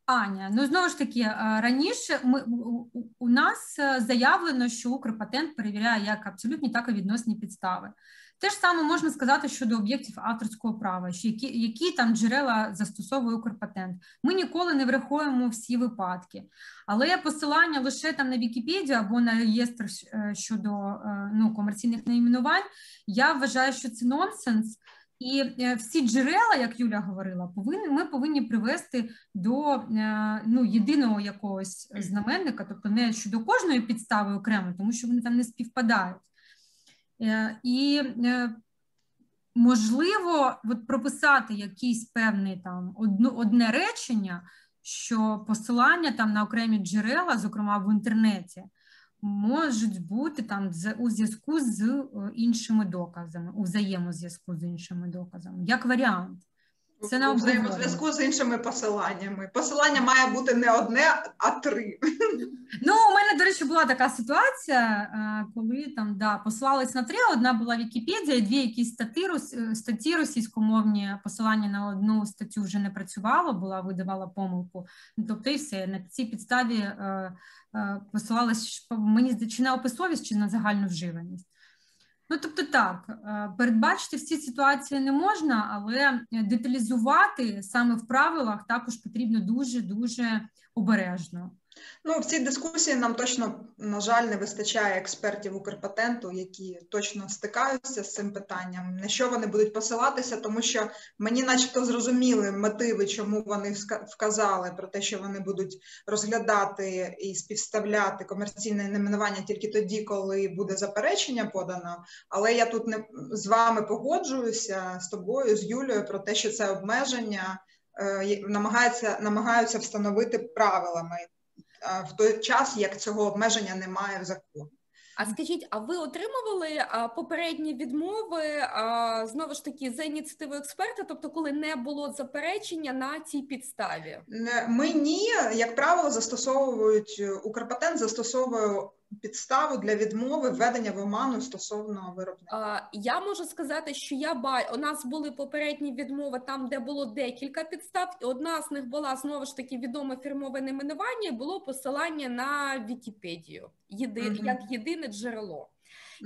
Аня, ну знову ж таки, е, раніше ми у нас е, заявлено, що Укрпатент перевіряє як абсолютні, так і відносні підстави. Те ж саме можна сказати щодо об'єктів авторського права, що які які там джерела застосовує Укрпатент. Ми ніколи не враховуємо всі випадки, але посилання лише там на Вікіпедію або на реєстр щодо ну, комерційних найменувань, я вважаю, що це нонсенс. І е, всі джерела, як Юля говорила, повинні ми повинні привести до е, ну, єдиного якогось знаменника, тобто не щодо кожної підстави окремо, тому що вони там не співпадають. Е, і можливо, от прописати якийсь певний там одну, одне речення, що посилання там на окремі джерела, зокрема в інтернеті можуть бути там у зв'язку з е, іншими доказами, у взаємозв'язку з іншими доказами, як варіант. Це на взаємозв'язку з іншими посиланнями. Посилання має бути не одне, а три. Ну, у мене, до речі, була така ситуація, е, коли там да, посилались на три. Одна була Вікіпедія, дві якісь статті, е, статті російськомовні посилання на одну статтю вже не працювало, була видавала помилку. Тобто, і все на цій підставі Е, посилалась мені чи на описовість, чи на загальну вживаність. Ну, тобто, так, е, передбачити всі ситуації не можна, але деталізувати саме в правилах також потрібно дуже дуже обережно. Ну, в цій дискусії нам точно, на жаль, не вистачає експертів Укрпатенту, які точно стикаються з цим питанням. На що вони будуть посилатися, тому що мені, начебто, зрозуміли мотиви, чому вони вказали про те, що вони будуть розглядати і співставляти комерційне найменування тільки тоді, коли буде заперечення подано. Але я тут не з вами погоджуюся з тобою, з Юлією, про те, що це обмеження е, намагаються намагаються встановити правилами в той час, як цього обмеження немає в законі. А скажіть, а ви отримували попередні відмови знову ж таки за ініціативою експерта, тобто коли не було заперечення на цій підставі? Ми ні, як правило, застосовують Укрпатент застосовує підставу для відмови введення в оману стосовно виробника? Я можу сказати, що я ба у нас були попередні відмови там, де було декілька підстав. Одна з них була знову ж таки відоме фірмове найменування. Було посилання на Вікіпедію, єди -hmm. як єдине джерело.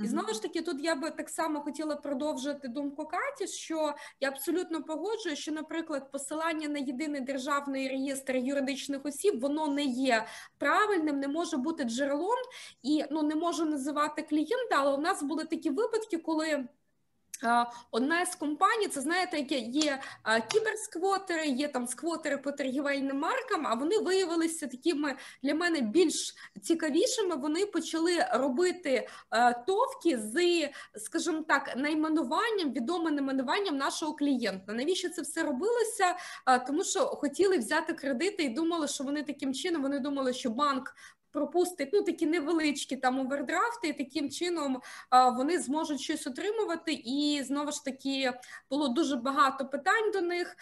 І знову ж таки, тут я би так само хотіла продовжити думку Каті, що я абсолютно погоджую, що, наприклад, посилання на єдиний державний реєстр юридичних осіб воно не є правильним, не може бути джерелом і ну не можу називати клієнта, але у нас були такі випадки, коли. Одна з компаній, це знаєте, яке є кіберсквотери, є там сквотери по торгівельним маркам, а вони виявилися такими для мене більш цікавішими. Вони почали робити товки з, скажімо так, найменуванням, відомим найменуванням нашого клієнта. Навіщо це все робилося? Тому що хотіли взяти кредити і думали, що вони таким чином вони думали, що банк пропустить ну такі невеличкі там овердрафти, і таким чином вони зможуть щось отримувати. І знову ж таки було дуже багато питань до них,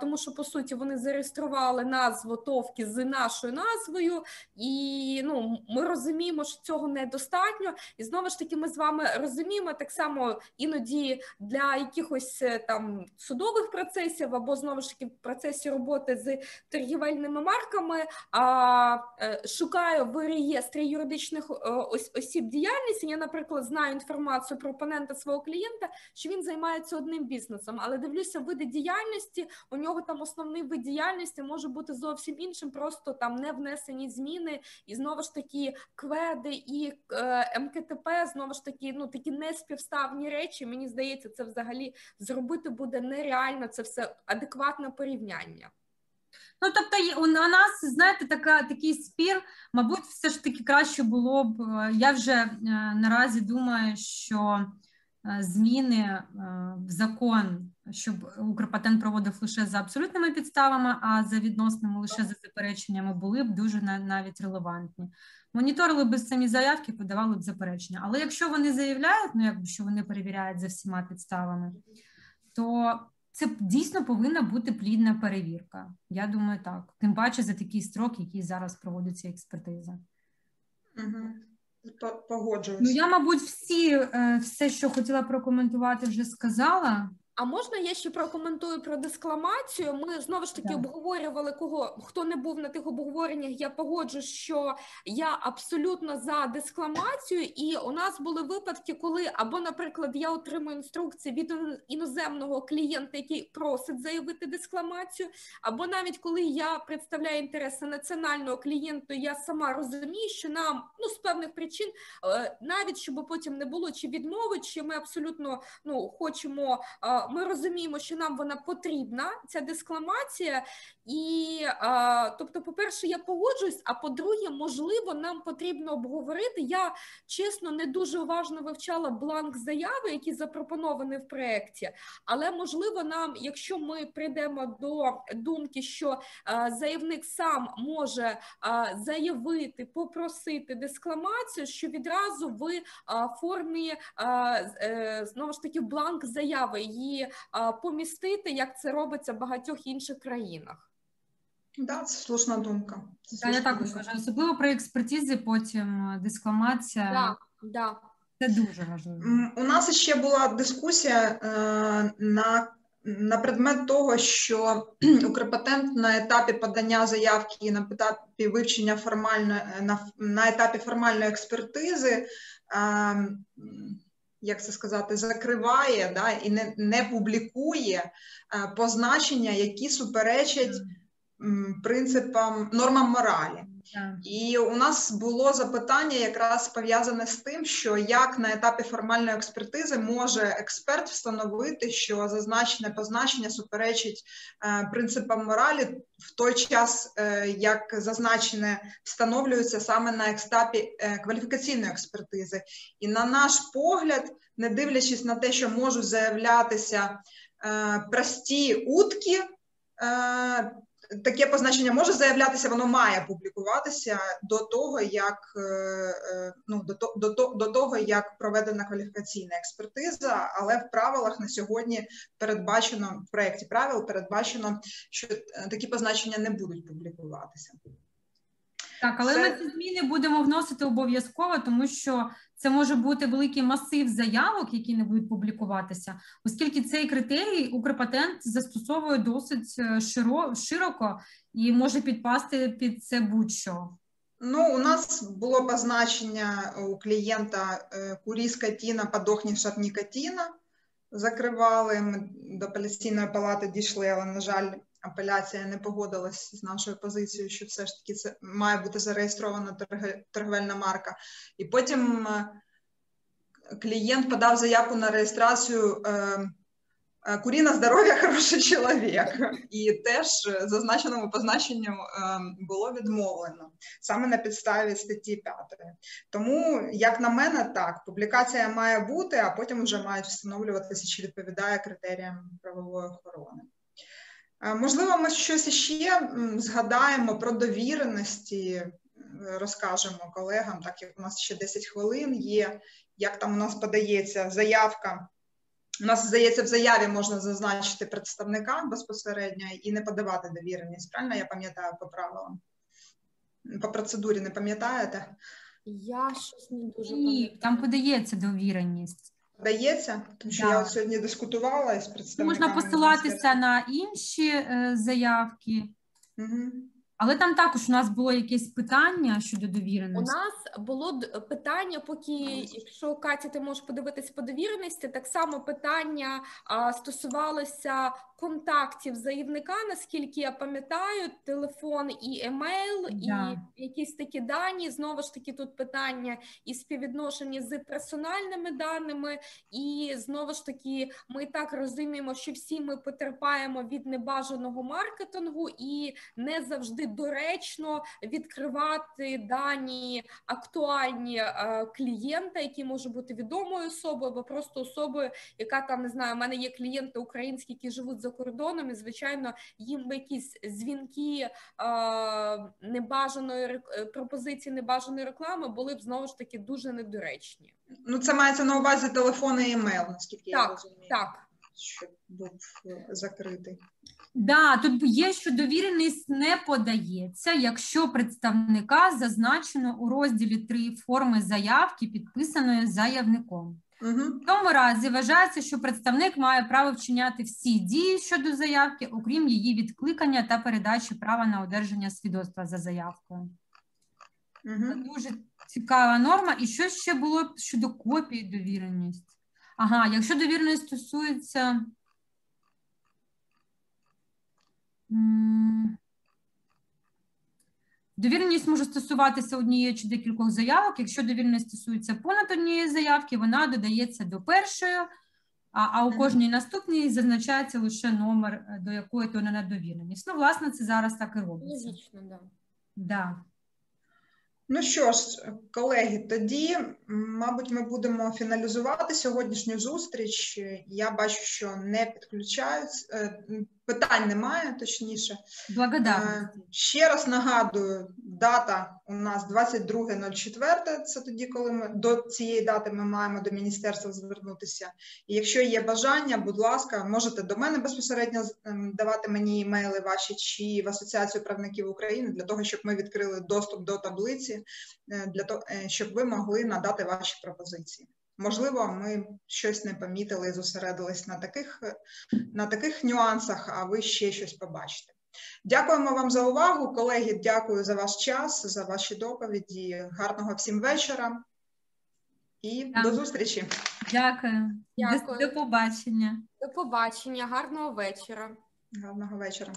тому що по суті вони зареєстрували назву товки з нашою назвою, і ну ми розуміємо, що цього недостатньо. І знову ж таки, ми з вами розуміємо так само іноді для якихось е, там судових процесів або знову ж таки в процесі роботи з торгівельними марками. А е, шукаю в реєстрі юридичних е, осіб діяльності. Я, наприклад, знаю інформацію про опонента свого клієнта, що він займається одним бізнесом, але дивлюся, види діяльності. У нього там основний вид діяльності може бути зовсім іншим, просто там не внесені зміни, і знову ж таки кведи і е, МКТП знову ж таки, ну такі неспівставні речі. Мені здається, це взагалі зробити буде нереально. Це все адекватне порівняння. Ну, тобто, у нас, знаєте, така такий спір, мабуть, все ж таки краще було б. Е, я вже е, наразі думаю, що е, зміни в закон, щоб Укрпатент проводив лише за абсолютними підставами, а за відносними лише за запереченнями, були б дуже навіть релевантні. Моніторили б самі заявки, подавали б заперечення. Але якщо вони заявляють, ну якби що вони перевіряють за всіма підставами, то це дійсно повинна бути плідна перевірка. Я думаю, так. Тим паче за такий строк, який зараз проводиться експертиза. Угу. Погоджуюсь. Ну, я, мабуть, всі е, все, що хотіла прокоментувати, вже сказала. А можна я ще прокоментую про дискламацію? Ми знову ж таки так. обговорювали кого хто не був на тих обговореннях. Я погоджу, що я абсолютно за дискламацію, і у нас були випадки, коли або, наприклад, я отримую інструкції від іноземного клієнта, який просить заявити дискламацію, або навіть коли я представляю інтереси національного клієнта, я сама розумію, що нам ну з певних причин е, навіть щоб потім не було чи відмови, чи ми абсолютно ну хочемо ми розуміємо, що нам вона потрібна, ця дискламація, і тобто, по-перше, я погоджуюсь. А по-друге, можливо, нам потрібно обговорити. Я чесно не дуже уважно вивчала бланк заяви, який запропонований в проєкті, але можливо, нам, якщо ми прийдемо до думки, що заявник сам може заявити, попросити дискламацію, що відразу в формі е, знову ж таки бланк заяви її помістити, як це робиться в багатьох інших країнах. Да, це слушна думка. Це слушна Я також вважаю, особливо при експертизі, потім е, дискламація. Да, да. Це дуже важливо. У нас ще була дискусія е, на на предмет того, що Укрпатент на етапі подання заявки на етапі вивчення формальної на, на етапі формальної експертизи. Як це сказати, закриває да, і не не публікує е, позначення, які суперечать принципам нормам моралі. І у нас було запитання якраз пов'язане з тим, що як на етапі формальної експертизи може експерт встановити, що зазначене позначення суперечить е, принципам моралі в той час, е, як зазначене встановлюється саме на етапі е, кваліфікаційної експертизи. І на наш погляд, не дивлячись на те, що можуть заявлятися прості утки. Таке позначення може заявлятися, воно має публікуватися до того, як е, е, ну до до, до того, як проведена кваліфікаційна експертиза, але в правилах на сьогодні передбачено в проєкті правил передбачено, що е, такі позначення не будуть публікуватися. Так, але Це... ми ці зміни будемо вносити обов'язково, тому що це може бути великий масив заявок, які не будуть публікуватися, оскільки цей критерій Укрпатент застосовує досить е, широко і може підпасти під це будь-що. Ну, у нас було позначення у клієнта е, курі скотіна, подохніша від нікотина. Закривали ми до апеляційної палати дійшли, але на жаль, апеляція не погодилась з нашою позицією, що все ж таки це має бути зареєстрована торговельна марка. І потім е, клієнт подав заявку на реєстрацію е, е, Куріна здоров'я, хороший чоловік, і теж зазначеному позначенню було відмовлено саме на підставі статті 5. Тому, як на мене, так, публікація має бути, а потім вже мають встановлюватися, чи відповідає критеріям правової охорони. Можливо, ми щось ще згадаємо про довіреності. розкажемо колегам, так як у нас ще 10 хвилин є. Як там у нас подається заявка? У нас здається, в заяві можна зазначити представника безпосередньо і не подавати довіреність. Правильно я пам'ятаю по правилам? По процедурі не пам'ятаєте? Я щось не дуже Ні, там подається довіреність. Подається? Тому що Да. я от сьогодні дискутувала із представниками. Можна посилатися на інші е, заявки, Угу. Але там також у нас було якесь питання щодо довіреності. У нас було питання, поки якщо Катя, ти можеш подивитись по довіреності, так само питання а, стосувалося контактів заявника, наскільки я пам'ятаю, телефон і емейл, Да. і якісь такі дані. Знову ж таки, тут питання і співвідношення з персональними даними, і знову ж таки, ми так розуміємо, що всі ми потерпаємо від небажаного маркетингу, і не завжди доречно відкривати дані актуальні е, клієнта, які може бути відомою особою, або просто особою, яка там не знаю, у мене є клієнти українські, які живуть за кордоном, і звичайно, їм би якісь дзвінки е, небажаної е, пропозиції небажаної реклами були б знову ж таки дуже недоречні. Ну, це мається на увазі телефон і емейл, наскільки я розумію. Так. Щоб був закритий. Да, тут є, що довіреність не подається, якщо представника зазначено у розділі 3 форми заявки, підписаної заявником. Угу. В тому разі вважається, що представник має право вчиняти всі дії щодо заявки, окрім її відкликання та передачі права на одержання свідоцтва за заявкою. Це Угу. дуже цікава норма. І що ще було щодо копії довіреності? Ага, якщо довіреність стосується. Довіреність може стосуватися однієї чи декількох заявок. Якщо довіреність стосується понад однієї заявки, вона додається до першої, а, а у кожній наступній зазначається лише номер, е, до якої то не довіреність. Ну, власне, це зараз так і робиться. Логічно, да. Да. Ну що ж, колеги, тоді, мабуть, ми будемо фіналізувати сьогоднішню зустріч. Я бачу, що не підключаються. Питань немає, точніше. Благодарна. Е, Ще раз нагадую, дата у нас 22.04, це тоді, коли ми до цієї дати ми маємо до міністерства звернутися. І якщо є бажання, будь ласка, можете до мене безпосередньо ем, давати мені імейли ваші чи в Асоціацію правників України для того, щоб ми відкрили доступ до таблиці, е, для того, е, щоб ви могли надати ваші пропозиції. Можливо, ми щось не помітили і зосередились на таких, на таких нюансах, а ви ще щось побачите. Дякуємо вам за увагу, колеги. Дякую за ваш час, за ваші доповіді. Гарного всім вечора і Так. до зустрічі. Дякую. Дякую. До, до побачення. До побачення, гарного вечора. Гарного вечора.